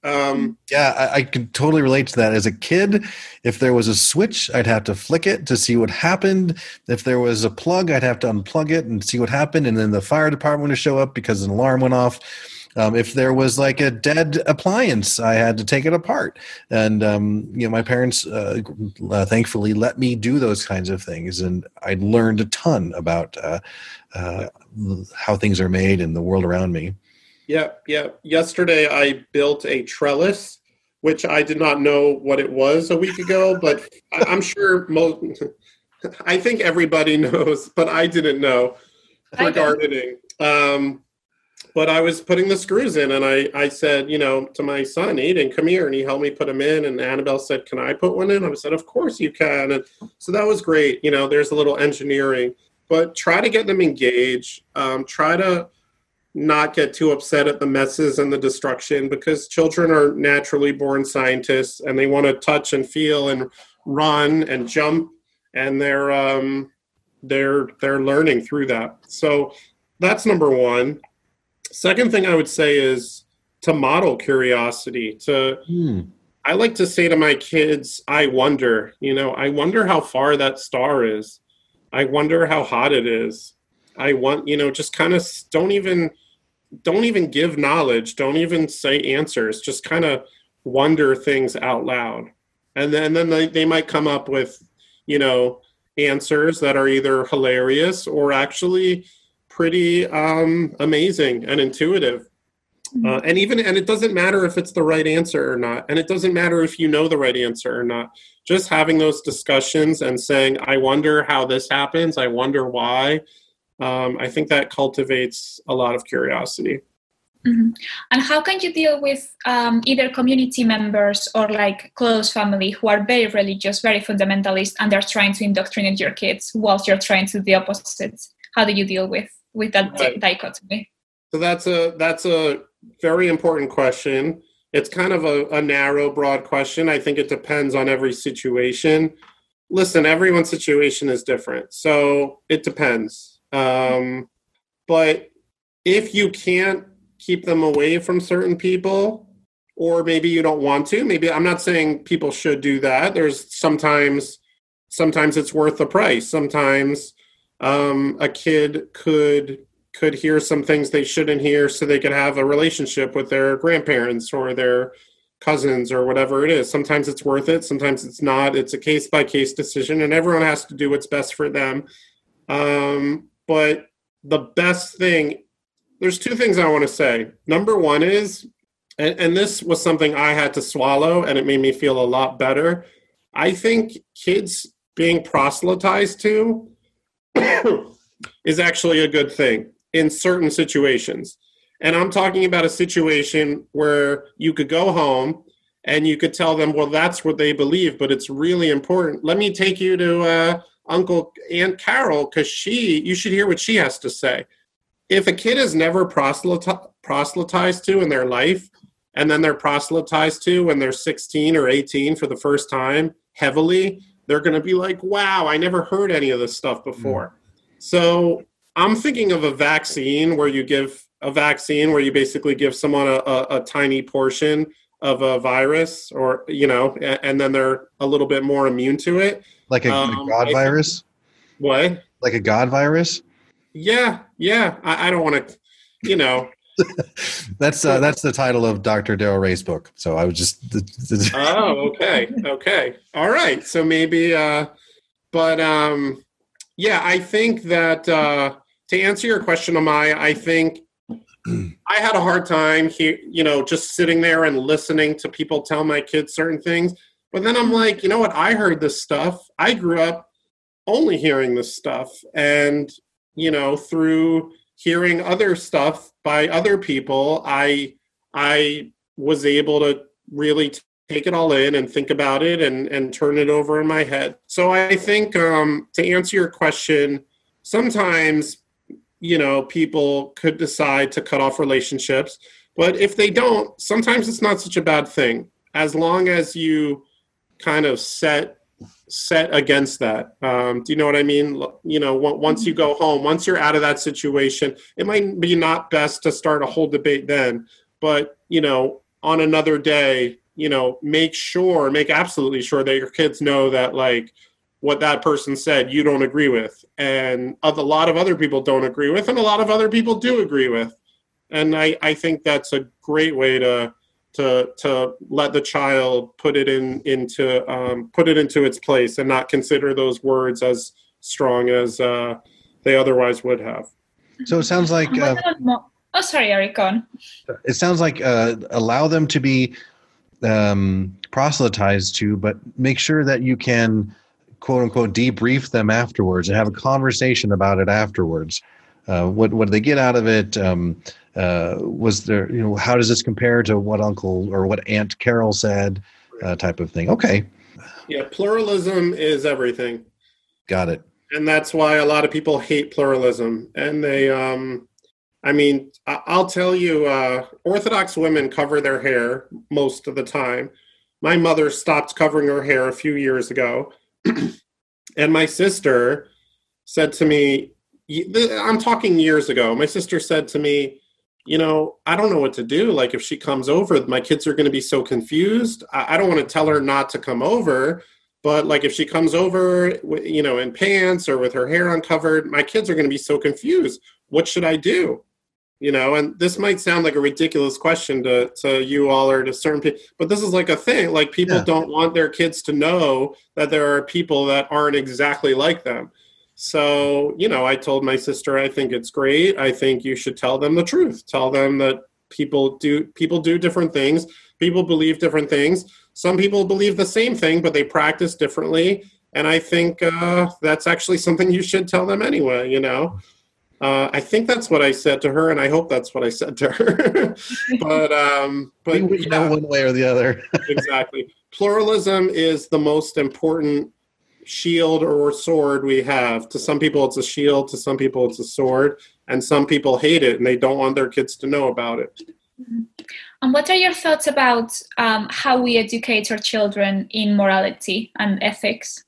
Um, yeah, I, I can totally relate to that. As a kid, if there was a switch, I'd have to flick it to see what happened. If there was a plug, I'd have to unplug it and see what happened. And then the fire department would show up because an alarm went off. Um, if there was like a dead appliance, I had to take it apart. And um, you know, my parents uh, uh, thankfully let me do those kinds of things, and I learned a ton about uh, uh how things are made and the world around me. Yeah, yeah. Yesterday I built a trellis, which I did not know what it was a week ago, but I'm sure most. I think everybody knows, but I didn't know for gardening. Um, but I was putting the screws in, and I, I said, you know, to my son, Aiden, come here, and he helped me put them in. And Annabelle said, "Can I put one in?" I said, "Of course you can." And so that was great. You know, there's a little engineering, but try to get them engaged. Um, try to not get too upset at the messes and the destruction because children are naturally born scientists and they want to touch and feel and run and jump and they're um, they're they're learning through that. So that's number one. Second thing I would say is to model curiosity. To hmm. I like to say to my kids, I wonder. You know, I wonder how far that star is. I wonder how hot it is. I want you know just kind of don't even don't even give knowledge don't even say answers just kind of wonder things out loud. And then, and then they, they might come up with you know answers that are either hilarious or actually pretty um, amazing and intuitive. Mm-hmm. uh, and even and it doesn't matter if it's the right answer or not and it doesn't matter if you know the right answer or not. Just having those discussions and saying i wonder how this happens i wonder why um, I think that cultivates a lot of curiosity. Mm-hmm. And how can you deal with um, either community members or like close family who are very religious, very fundamentalist, and they're trying to indoctrinate your kids whilst you're trying to do the opposite? How do you deal with with that right. dichotomy? So that's a that's a very important question. It's kind of a, a narrow, broad question. I think it depends on every situation. listen, everyone's situation is different. So it depends. Um, but if you can't keep them away from certain people, or maybe you don't want to, maybe I'm not saying people should do that. There's sometimes, sometimes it's worth the price. Sometimes um, a kid could could hear some things they shouldn't hear so they could have a relationship with their grandparents or their cousins or whatever it is. Sometimes it's worth it, sometimes it's not. It's a case by case decision, and everyone has to do what's best for them. Um, but the best thing, there's two things I want to say. Number one is, and, and this was something I had to swallow, and it made me feel a lot better. I think kids being proselytized to is actually a good thing in certain situations. And I'm talking about a situation where you could go home and you could tell them, well, that's what they believe, but it's really important. Let me take you to uh, Uncle Aunt Carol because she, you should hear what she has to say. If a kid is never proselytized, proselytized to in their life, and then they're proselytized to when they're 16 or 18 for the first time heavily, they're going to be like, wow, I never heard any of this stuff before. Mm. So I'm thinking of a vaccine where you give a vaccine where you basically give someone a, a, a tiny portion of a virus or you know and, and, then they're a little bit more immune to it like a, um, a god virus? What? Like a god virus? Yeah yeah. I, I don't want to you know. That's uh, that's the title of dr Darrel Ray's book. So i was just oh okay okay. All right so maybe uh but um yeah i think that uh to answer your question amaya i think I had a hard time here, you know, just sitting there and listening to people tell my kids certain things. But then I'm like, you know what? I heard this stuff. I grew up only hearing this stuff. And, you know, through hearing other stuff by other people, I I was able to really take it all in and think about it and and turn it over in my head. So I think um to answer your question, sometimes you know people could decide to cut off relationships but if they don't sometimes it's not such a bad thing as long as you kind of set set against that. Um, do you know what i mean? You know once you go home once you're out of that situation it might be not best to start a whole debate then but you know on another day you know make sure make absolutely sure that your kids know that like what that person said you don't agree with and a lot of other people don't agree with and a lot of other people do agree with. And i, I think that's a great way to to to let the child put it in into um, put it into its place and not consider those words as strong as uh, they otherwise would have so it sounds like uh, oh sorry eric on it sounds like uh, allow them to be um, proselytized to but make sure that you can quote unquote debrief them afterwards and have a conversation about it afterwards. Uh, what what did they get out of it? Um, uh, was there you know how does this compare to what Uncle or what Aunt Carol said? Uh, type of thing. Okay. Yeah, pluralism is everything. Got it. And that's why a lot of people hate pluralism, and they. Um, I mean, I'll tell you, uh, Orthodox women cover their hair most of the time. My mother stopped covering her hair a few years ago and my sister said to me, I'm talking years ago. My sister said to me, you know, I don't know what to do. Like, if she comes over, my kids are going to be so confused. I, I don't want to tell her not to come over, but like, if she comes over, you know, in pants or with her hair uncovered, my kids are going to be so confused. What should I do? you know and this might sound like a ridiculous question to, to you all or to certain people but this is like a thing like people yeah. don't want their kids to know that there are people that aren't exactly like them so you know i told my sister i think it's great. I think you should tell them the truth. Tell them that people do people do different things. People believe different things. Some people believe the same thing but they practice differently. And i think uh, that's actually something you should tell them anyway you know? Uh, I think that's what I said to her, and I hope that's what I said to her. but um, but we yeah, one way or the other. exactly. Pluralism is the most important shield or sword we have. To some people, it's a shield. To some people, it's a sword. And some people hate it, and they don't want their kids to know about it. And what are your thoughts about um, how we educate our children in morality and ethics?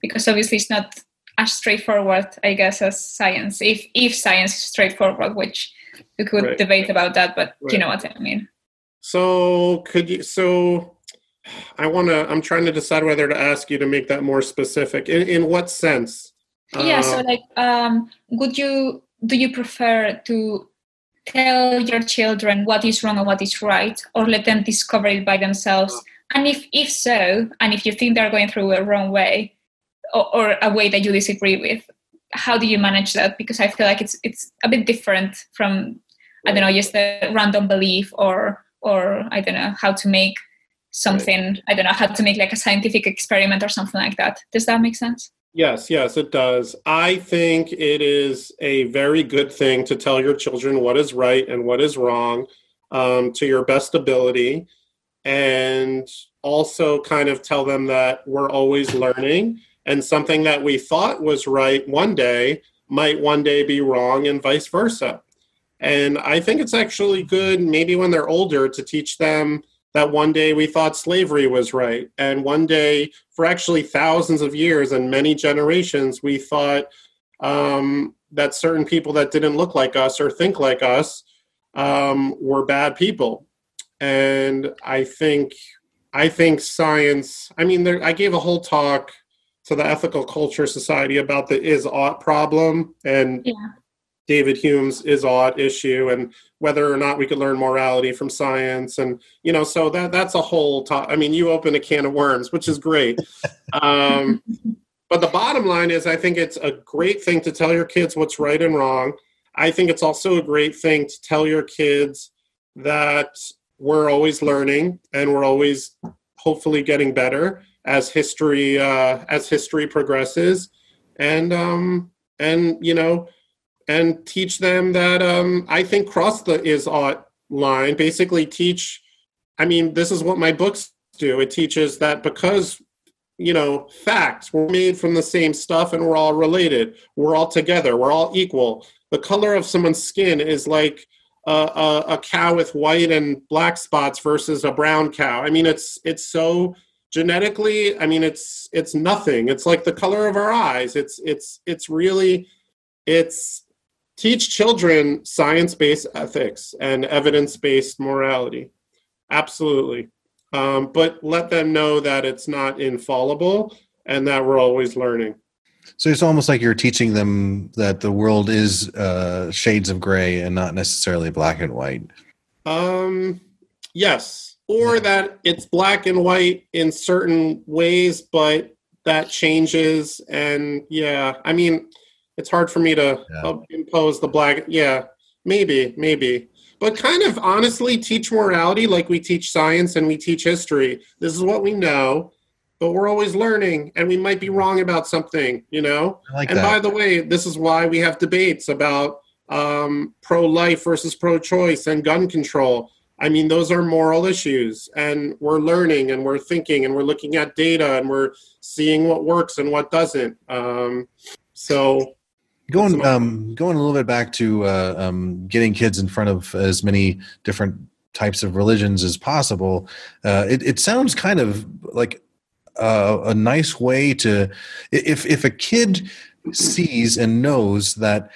because obviously it's not as straightforward, I guess, as science. If if science is straightforward, which we could right. debate about that, but right. you know what I mean. So could you? So I want to. I'm trying to decide whether to ask you to make that more specific. In in what sense? Yeah. Uh, so like, um, would you do you prefer to tell your children what is wrong and what is right, or let them discover it by themselves? And if if so, and if you think they're going through a wrong way, or, or a way that you disagree with, how do you manage that? Because I feel like it's it's a bit different from I don't know, just a random belief or or I don't know how to make something I don't know how to make like a scientific experiment or something like that. Does that make sense? Yes, yes, it does. I think it is a very good thing to tell your children what is right and what is wrong um, to your best ability, and also kind of tell them that we're always learning, and something that we thought was right one day might one day be wrong, and vice versa. And I think it's actually good, maybe when they're older, to teach them that one day we thought slavery was right. And one day, for actually thousands of years and many generations, we thought um, that certain people that didn't look like us or think like us um, were bad people. And I think I think science. I mean, there, I gave a whole talk to the Ethical Culture Society about the is ought problem, and yeah. David Hume's is ought issue and whether or not we could learn morality from science and you know so that that's a whole talk I mean you open a can of worms which is great. Um, but the bottom line is I think it's a great thing to tell your kids what's right and wrong. I think it's also a great thing to tell your kids that we're always learning and we're always hopefully getting better as history uh, as history progresses. And um, and you know and teach them that um, I think cross the is ought line. Basically, teach. I mean, this is what my books do. It teaches that because you know facts we're made from the same stuff and we're all related. We're all together. We're all equal. The color of someone's skin is like a, a, a cow with white and black spots versus a brown cow. I mean, it's it's so genetically. I mean, it's it's nothing. It's like the color of our eyes. It's it's it's really it's teach children science-based ethics and evidence-based morality. Absolutely. Um, but let them know that it's not infallible and that we're always learning. So it's almost like you're teaching them that the world is uh, shades of gray and not necessarily black and white. Um yes. Or yeah. that it's black and white in certain ways but that changes and yeah i mean it's hard for me to yeah. impose the black. Yeah, maybe, maybe. But kind of honestly, teach morality like we teach science and we teach history. This is what we know, but we're always learning and we might be wrong about something, you know? Like and that. by the way, this is why we have debates about um, pro life versus pro choice and gun control. I mean, those are moral issues, and we're learning and we're thinking and we're looking at data and we're seeing what works and what doesn't. Um, so Going um, going a little bit back to uh, um, getting kids in front of as many different types of religions as possible. Uh, it, it sounds kind of like a, a nice way to if if a kid sees and knows that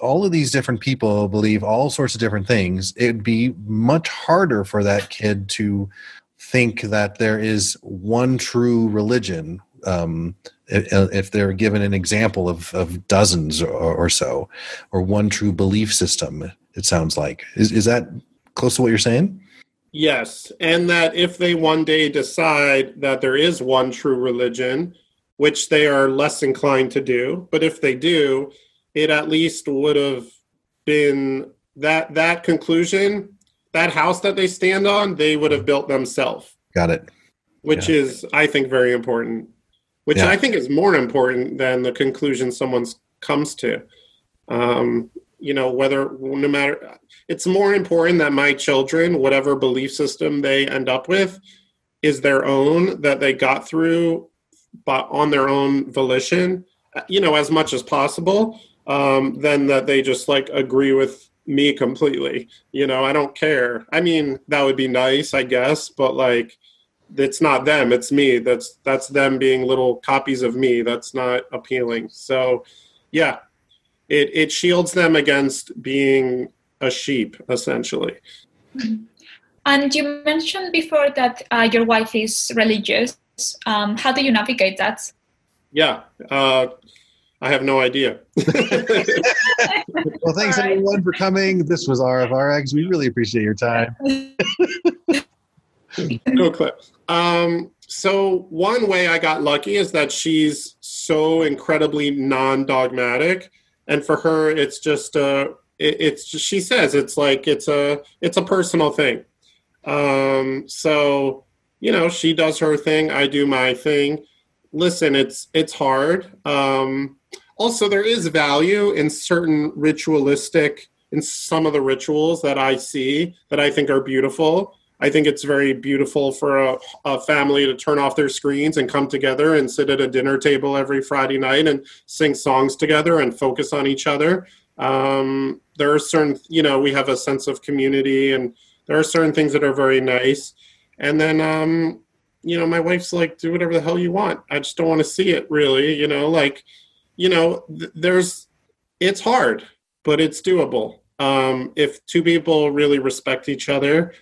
all of these different people believe all sorts of different things, it'd be much harder for that kid to think that there is one true religion um, Uh, if they're given an example of, of dozens or, or, so, or one true belief system, it sounds like. Is, is that close to what you're saying? Yes. And that if they one day decide that there is one true religion, which they are less inclined to do, but if they do, it at least would have been that that conclusion, that house that they stand on, they would have built themselves. Got it. Which is, I think, very important which yeah. I think is more important than the conclusion someone comes to. Um, you know, whether no matter, it's more important that my children, whatever belief system they end up with, is their own that they got through, but on their own volition. You know, as much as possible, um, than that they just like agree with me completely. You know, I don't care. I mean, that would be nice, I guess, but like it's not them it's me that's that's them being little copies of me that's not appealing. So yeah it it shields them against being a sheep essentially. And you mentioned before that uh, your wife is religious. Um, how do you navigate that? Yeah uh, i have no idea. Well thanks right. everyone for coming. This was rfrx we really appreciate your time no clips um, so one way I got lucky is that she's so incredibly non-dogmatic, and for her, it's just a. It, it's just, she says it's like it's a it's a personal thing. Um, so you know, she does her thing, I do my thing. Listen, it's it's hard. Um, also, there is value in certain ritualistic in some of the rituals that I see that I think are beautiful. I think it's very beautiful for a, a, family to turn off their screens and come together and sit at a dinner table every Friday night and sing songs together and focus on each other. Um, there are certain, you know, we have a sense of community and there are certain things that are very nice. And then, um, you know, my wife's like, do whatever the hell you want. I just don't want to see it really, you know, like, you know, th- there's, it's hard, but it's doable. Um, if two people really respect each other,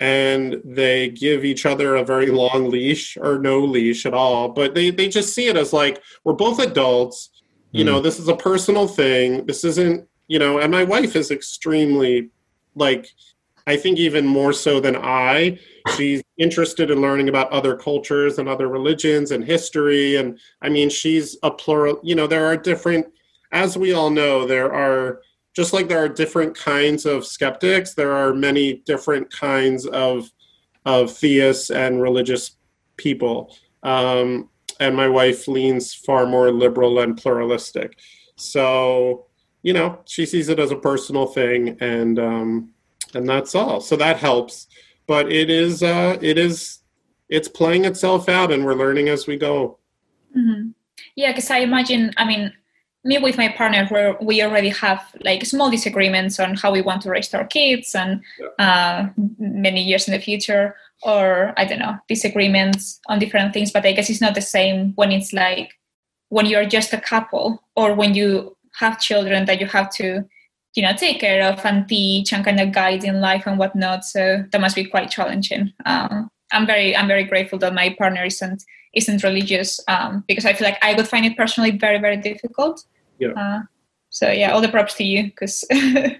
and they give each other a very long leash or no leash at all but they, they just see it as like we're both adults. You mm. know this is a personal thing. This isn't you know and my wife is extremely like i think even more so than i. She's interested in learning about other cultures and other religions and history and i mean she's a plural you know there are different as we all know there are just like there are different kinds of skeptics, there are many different kinds of of theists and religious people. Um, and my wife leans far more liberal and pluralistic. So, you know, she sees it as a personal thing, and um, and that's all. So that helps. But it is uh, it is it's playing itself out, and we're learning as we go. Mm-hmm. Yeah, because I imagine. I mean, me with my partner where we already have like small disagreements on how we want to raise our kids and uh, many years in the future or i don't know disagreements on different things but i guess it's not the same when it's like when you're just a couple or when you have children that you have to you know take care of and teach and kind of guide in life and whatnot. So that must be quite challenging. Um, i'm very i'm very grateful that my partner isn't isn't religious um, because i feel like i would find it personally very very difficult yeah. Uh, so yeah, all the props to you because yeah,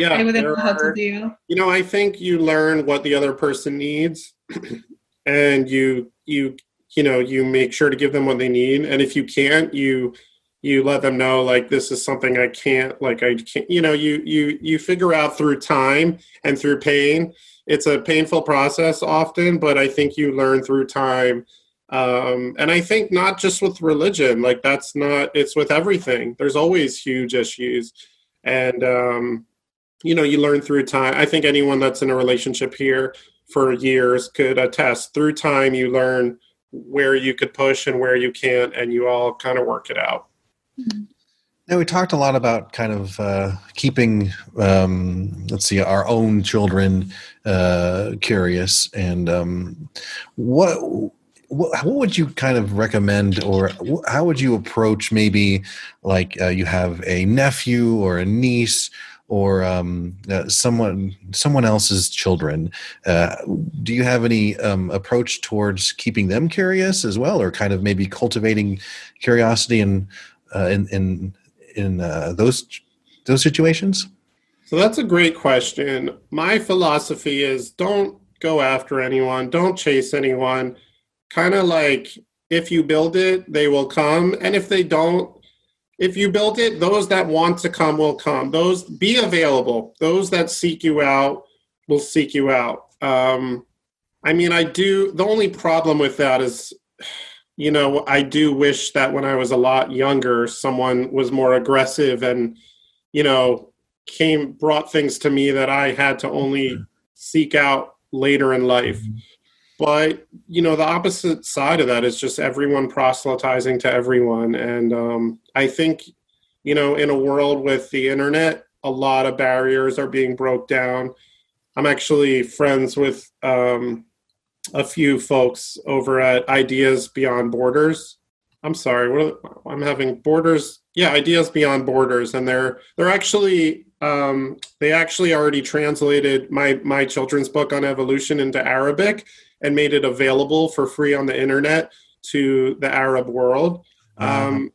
I wouldn't know how to deal. You know, I think you learn what the other person needs, and you you you know you make sure to give them what they need, and if you can't, you you let them know like this is something I can't like I can't you know you you you figure out through time and through pain. It's a painful process often, but I think you learn through time um, and i think not just with religion like that's not it's with everything. There's always huge issues. And um, you know you learn through time. I think anyone that's in a relationship here for years could attest. Through time you learn where you could push and where you can't and you all kind of work it out. Mm-hmm. now we talked a lot about kind of uh, keeping um, let's see our own children uh, curious. And um, what what, would you kind of recommend or how would you approach maybe like uh, you have a nephew or a niece or um, uh, someone someone else's children uh, do you have any um, approach towards keeping them curious as well or kind of maybe cultivating curiosity in uh, in in, in uh, those those situations? So that's a great question. My philosophy is don't go after anyone. Don't chase anyone kind of like if you build it, they will come. And if they don't, if you build it, those that want to come will come. Those be available. Those that seek you out will seek you out. Um, I mean, I do. The only problem with that is, you know, I do wish that when I was a lot younger, someone was more aggressive and, you know, came brought things to me that I had to only seek out later in life. Mm-hmm. But you know, the opposite side of that is just everyone proselytizing to everyone, and um, I think you know, in a world with the internet, a lot of barriers are being broke down. I'm actually friends with um, a few folks over at Ideas Beyond Borders. I'm sorry, are, I'm having Borders. Yeah, Ideas Beyond Borders, and they're they're actually um, they actually already translated my my children's book on evolution into Arabic and made it available for free on the internet to the Arab world. Uh-huh. Um,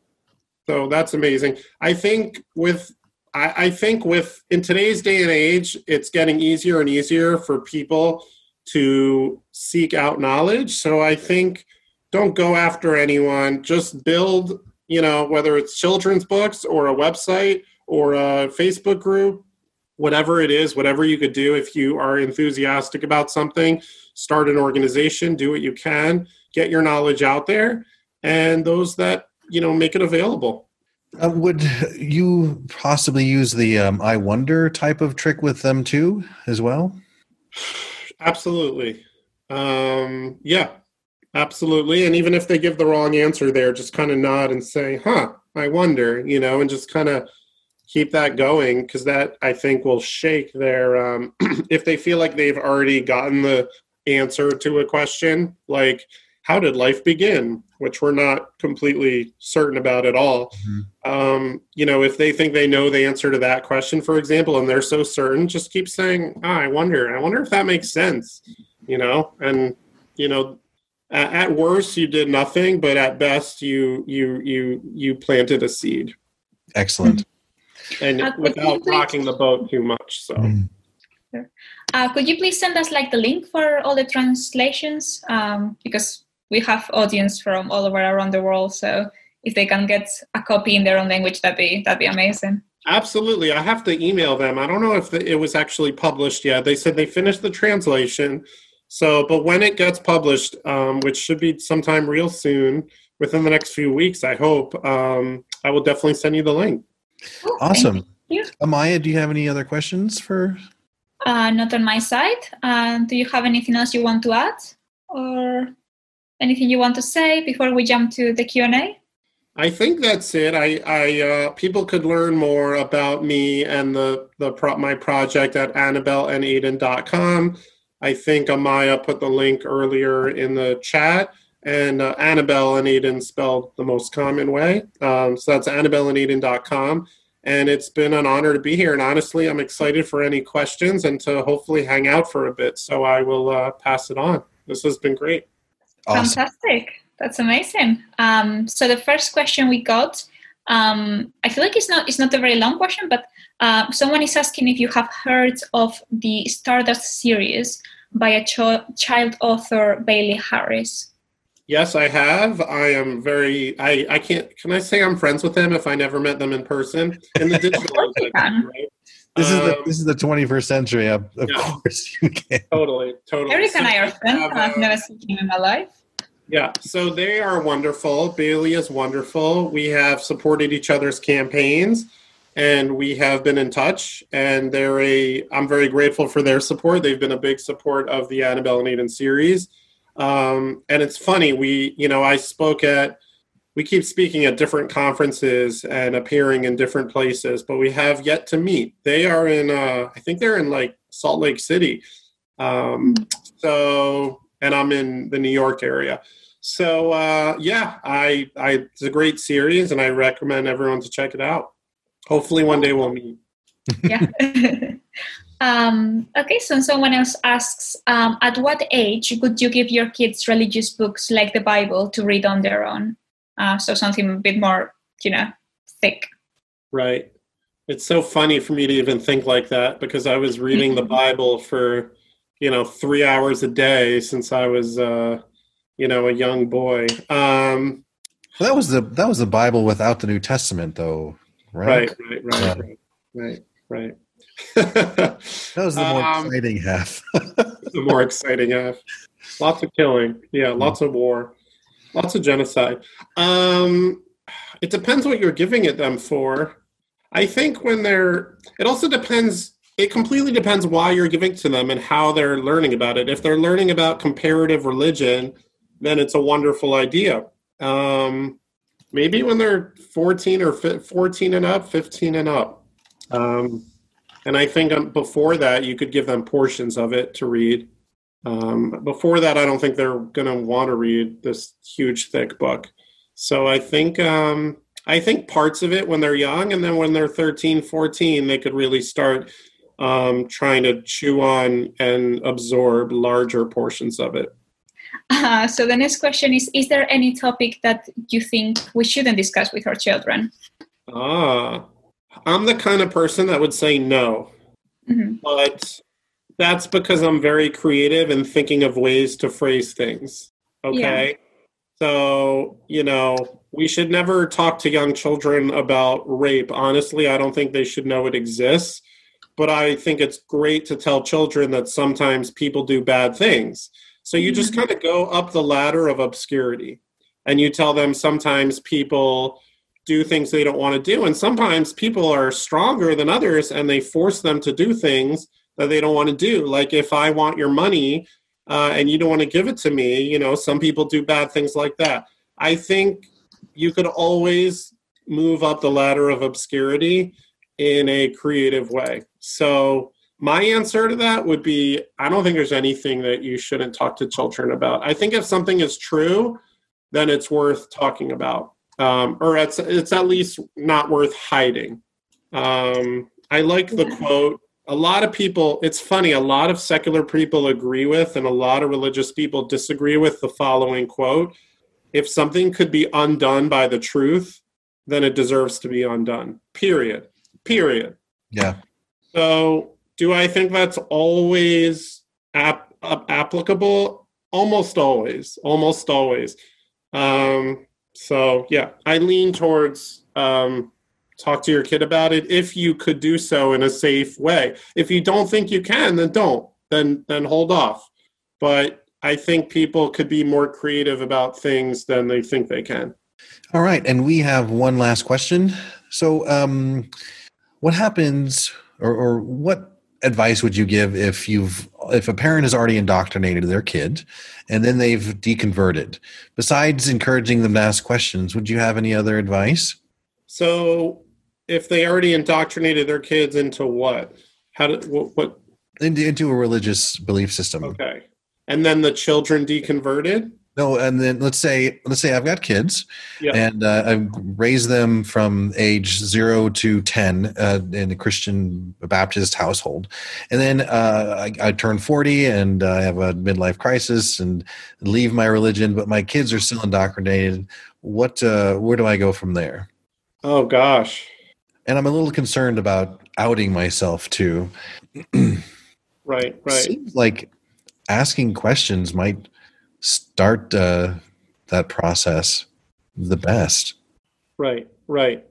so that's amazing. I think with I, I think with in today's day and age, it's getting easier and easier for people to seek out knowledge. So I think don't go after anyone. Just build, you know, whether it's children's books or a website or a Facebook group, whatever it is, whatever you could do if you are enthusiastic about something, start an organization, do what you can, get your knowledge out there, and those that, you know, make it available. Uh, would you possibly use the um, I wonder type of trick with them too, as well? Absolutely. Um, yeah, absolutely. And even if they give the wrong answer there, just kind of nod and say, huh, I wonder, you know, and just kind of keep that going because that I think will shake their, um, if they feel like they've already gotten the answer to a question, like, how did life begin? Which we're not completely certain about at all. Mhm. Um, you know, if they think they know the answer to that question, for example, and they're so certain, just keep saying, ah, I wonder. I wonder if that makes sense, you know? And, you know, at, at worst you did nothing, but at best you, you, you, you planted a seed Excellent. and Uh, without rocking the boat too much. So. Mm. Uh, could you please send us like the link for all the translations? Um, because we have audience from all over around the world, so if they can get a copy in their own language, that'd be that'd be amazing. Absolutely. I have to email them. I don't know if the, it was actually published yet. They said they finished the translation. So, but when it gets published, um, which should be sometime real soon, within the next few weeks, I hope, um, I will definitely send you the link. Oh, Awesome. you. Amaya, do you have any other questions for? Uh, not on my side. Uh, do you have anything else you want to add, or anything you want to say before we jump to the Q and A? I think that's it. I, I uh, people could learn more about me and the the pro- my project at AnnabelleandAiden.com. I think Amaya put the link earlier in the chat, and uh, Annabelle and Aiden spelled the most common way. Um, so that's AnnabelleandAiden.com. And it's been an honor to be here. And honestly, I'm excited for any questions and to hopefully hang out for a bit. So I will uh, pass it on. This has been great. Awesome. Fantastic. That's amazing. Um, so the first question we got, um, I feel like it's not it's not a very long question, but uh, someone is asking if you have heard of the Stardust series by a ch- child author Bailey Harris. Yes, I have. I am very. I I can't. Can I say I'm friends with them if I never met them in person? In the digital, course you can. right? This is the Um, this is the 21st century. Of, of Yeah. course, you can. totally, totally. Eric and I are friends. have, and I've never seen him in my life. Yeah, so they are wonderful. Bailey is wonderful. We have supported each other's campaigns and we have been in touch and they're a I'm very grateful for their support. They've been a big support of the Annabelle and Aiden series. Um, and it's funny, we you know, I spoke at we keep speaking at different conferences and appearing in different places, but we have yet to meet. They are in uh I think they're in like Salt Lake City. Um so and I'm in the New York area. So uh, yeah, I, I it's a great series, and I recommend everyone to check it out. Hopefully, one day we'll meet. yeah. um, okay, so someone else asks, um, at what age would you give your kids religious books like the Bible to read on their own? Uh, so something a bit more, you know, thick. Right. It's so funny for me to even think like that because I was reading the Bible for you know three hours a day since I was uh, you know a young boy. Um, Well, that was the that was the Bible without the New Testament, though, right? right, right, right, Yeah. right, right, right. That was the more Um, exciting half. the more exciting half. Lots of killing. Yeah, lots of war. Lots of genocide. Um, it depends what you're giving it them for. I think when they're, it also depends, it completely depends why you're giving to them and how they're learning about it. If they're learning about comparative religion, then it's a wonderful idea. Um, maybe when they're 14 or fi- 14 and up, 15 and up. Um, and I think um, before that, you could give them portions of it to read. Um, before that, I don't think they're going to want to read this huge, thick book. So I think um, I think parts of it when they're young, and then when they're 13, 14, they could really start um, trying to chew on and absorb larger portions of it. Uh, so the next question is: Is there any topic that you think we shouldn't discuss with our children? Ah, I'm the kind of person that would say no, mm-hmm. but that's because I'm very creative and thinking of ways to phrase things. Okay. Yeah. So, you know, we should never talk to young children about rape. Honestly, I don't think they should know it exists. But I think it's great to tell children that sometimes people do bad things. So you just mm-hmm. kind of go up the ladder of obscurity and you tell them sometimes people do things they don't want to do. And sometimes people are stronger than others and they force them to do things that they don't want to do. Like if I want your money uh, and you don't want to give it to me, you know, some people do bad things like that. I think you could always move up the ladder of obscurity in a creative way. So my answer to that would be I don't think there's anything that you shouldn't talk to children about. I think if something is true, then it's worth talking about, um, or it's it's at least not worth hiding. Um, I like the quote a lot of people it's funny a lot of secular people agree with and a lot of religious people disagree with the following quote if something could be undone by the truth then it deserves to be undone period period. Yeah. So do i think that's always ap- applicable? Almost always almost always. Um so yeah i lean towards um talk to your kid about it. If you could do so in a safe way. If you don't think you can then don't. Then then hold off. But i think people could be more creative about things than they think they can. All right and we have one last question. So um what happens or, or what advice would you give if you've if a parent has already indoctrinated their kid and then they've deconverted besides encouraging them to ask questions would you have any other advice so if they already indoctrinated their kids into what? How did what? what? Into, into a religious belief system. Okay, and then the children deconverted. No, and then let's say let's say I've got kids, yep. and uh, I raised them from age zero to ten uh, in a Christian Baptist household, and then uh, I, I turn forty and I have a midlife crisis and leave my religion, but my kids are still indoctrinated. What? Uh, where do I go from there? Oh gosh and I'm a little concerned about outing myself too. right, right. Seems like asking questions might start uh, that process the best. Right, right.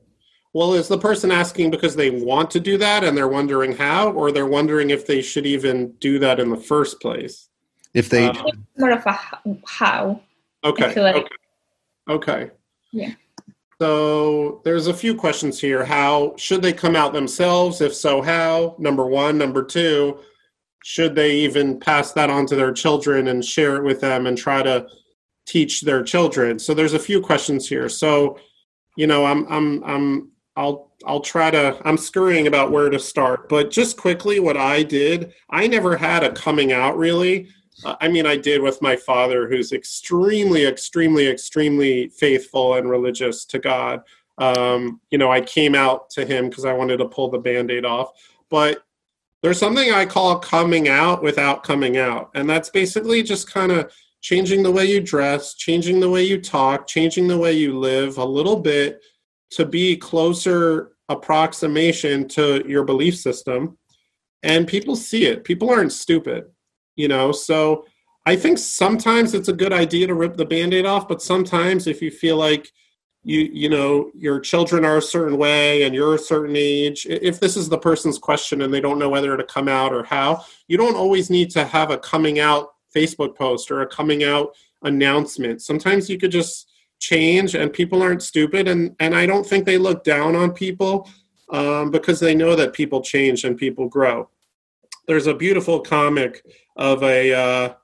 Well, is the person asking because they want to do that and they're wondering how, or they're wondering if they should even do that in the first place? If they uh, more of a how. Okay. Like. Okay. Okay. Yeah. So there's a few questions here. How should they come out themselves? If so, how? Number one. Number two, should they even pass that on to their children and share it with them and try to teach their children? So there's a few questions here. So, you know, I'm I'm I'm I'll I'll try to I'm scurrying about where to start, but just quickly what I did, I never had a coming out really. Uh, I mean, I did with my father, who's extremely, extremely, extremely faithful and religious to God. Um, you know, I came out to him because I wanted to pull the band aid off. But there's something I call coming out without coming out. And that's basically just kind of changing the way you dress, changing the way you talk, changing the way you live a little bit to be closer approximation to your belief system. And people see it. People aren't stupid you know so i think sometimes it's a good idea to rip the band-aid off but sometimes if you feel like you you know your children are a certain way and you're a certain age. If this is the person's question and they don't know whether to come out or how you don't always need to have a coming out facebook post or a coming out announcement. Sometimes you could just change and people aren't stupid and and i don't think they look down on people um, because they know that people change and people grow. There's a beautiful comic of a uh,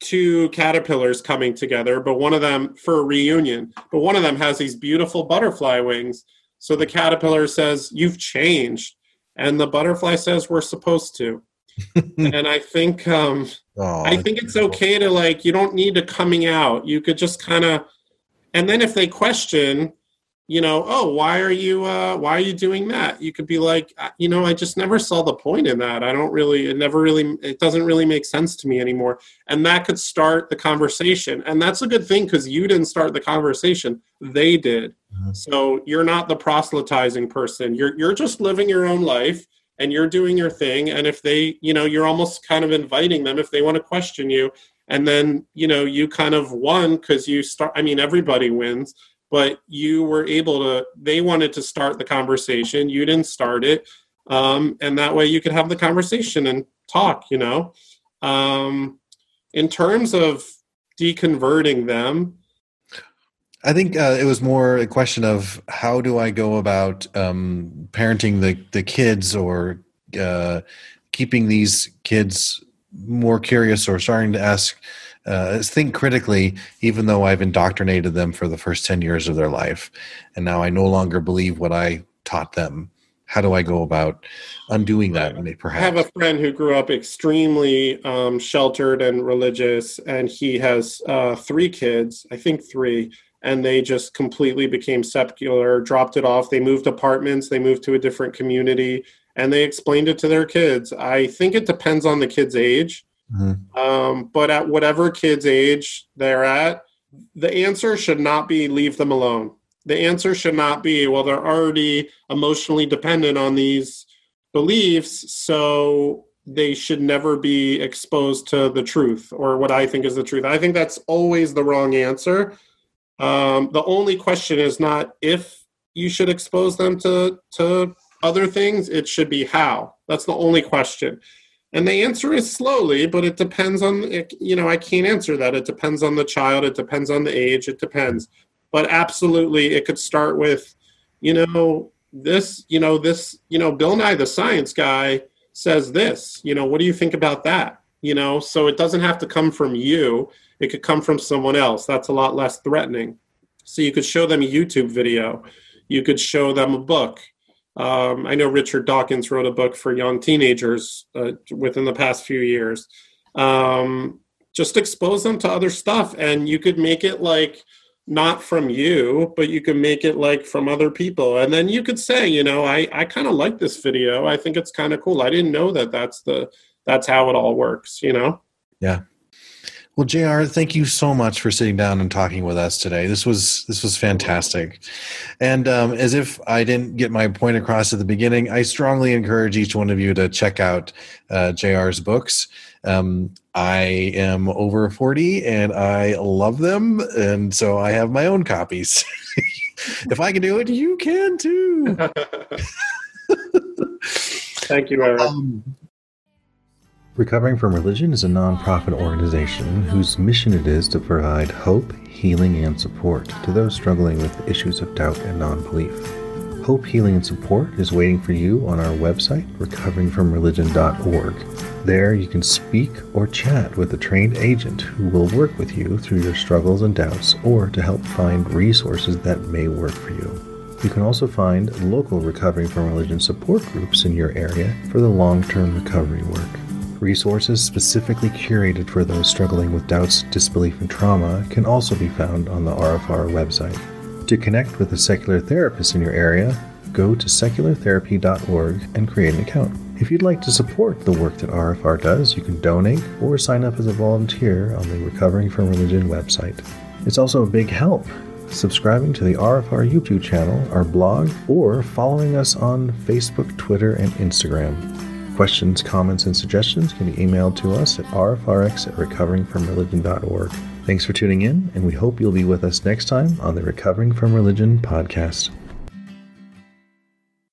two caterpillars coming together, but one of them for a reunion, but one of them has these beautiful butterfly wings. So the caterpillar says, You've changed. And the butterfly says, We're supposed to. and I think um, oh, I think it's okay to like you don't need to coming out. You could just kind of, and then if they question, you know, oh, why are you uh, why are you doing that? You could be like, you know, I just never saw the point in that. I don't really, it never really, it doesn't really make sense to me anymore. And that could start the conversation, and that's a good thing because you didn't start the conversation; they did. Mm-hmm. So you're not the proselytizing person. You're you're just living your own life and you're doing your thing and if they you know you're almost kind of inviting them if they want to question you and then you know you kind of won because you start i mean everybody wins but you were able to they wanted to start the conversation. You didn't start it um, and that way you could have the conversation and talk you know? Um, in terms of deconverting them I think uh, it was more a question of how do I go about um, parenting the the kids or uh, keeping these kids more curious or starting to ask uh, think critically, even though I've indoctrinated them for the first ten years of their life, and now I no longer believe what I taught them. How do I go about undoing that? Perhaps I have a friend who grew up extremely um, sheltered and religious, and he has uh, three kids. I think three and they just completely became secular, dropped it off. They moved apartments, they moved to a different community, and they explained it to their kids. I think it depends on the kid's age, mm-hmm. um, but at whatever kid's age they're at, the answer should not be leave them alone. The answer should not be, well, they're already emotionally dependent on these beliefs, so they should never be exposed to the truth or what I think is the truth. I think that's always the wrong answer um, the only question is not if you should expose them to to other things; it should be how. That's the only question. And the answer is slowly, but it depends on you know I can't answer that. It depends on the child. It depends on the age. It depends. But absolutely, it could start with, you know, this, you know, this, you know, Bill Nye the Science Guy says this. You know, what do you think about that? You know, so it doesn't have to come from you it could come from someone else. That's a lot less threatening. So you could show them a YouTube video. You could show them a book. Um, I know Richard Dawkins wrote a book for young teenagers uh, within the past few years. Um, just expose them to other stuff, and you could make it like not from you, but you can make it like from other people. And then you could say, you know, I, I kind of like this video. I think it's kind of cool. I didn't know that that's the that's how it all works, you know? Yeah. Well, J.R., thank you so much for sitting down and talking with us today. This was this was fantastic, and um, as if I didn't get my point across at the beginning, I strongly encourage each one of you to check out uh, J.R's books. Um, I am over forty and I love them, and so I have my own copies. if I can do it, you can too. Thank you, Eric. Um, Recovering from Religion is a nonprofit organization whose mission it is to provide hope, healing, and support to those struggling with issues of doubt and non belief. Hope, Healing, and Support is waiting for you on our website, recoveringfromreligion.org. There, you can speak or chat with a trained agent who will work with you through your struggles and doubts or to help find resources that may work for you. You can also find local Recovering from Religion support groups in your area for the long term recovery work. Resources specifically curated for those struggling with doubts, disbelief, and trauma can also be found on the RFR website. To connect with a secular therapist in your area, go to seculartherapy.org and create an account. If you'd like to support the work that RFR does, you can donate or sign up as a volunteer on the Recovering from Religion website. It's also a big help subscribing to the RFR YouTube channel, our blog, or following us on Facebook, Twitter, and Instagram. Questions, comments, and suggestions can be emailed to us at rfrx at recoveringfromreligion.org. Thanks for tuning in, and we hope you'll be with us next time on the Recovering from Religion podcast.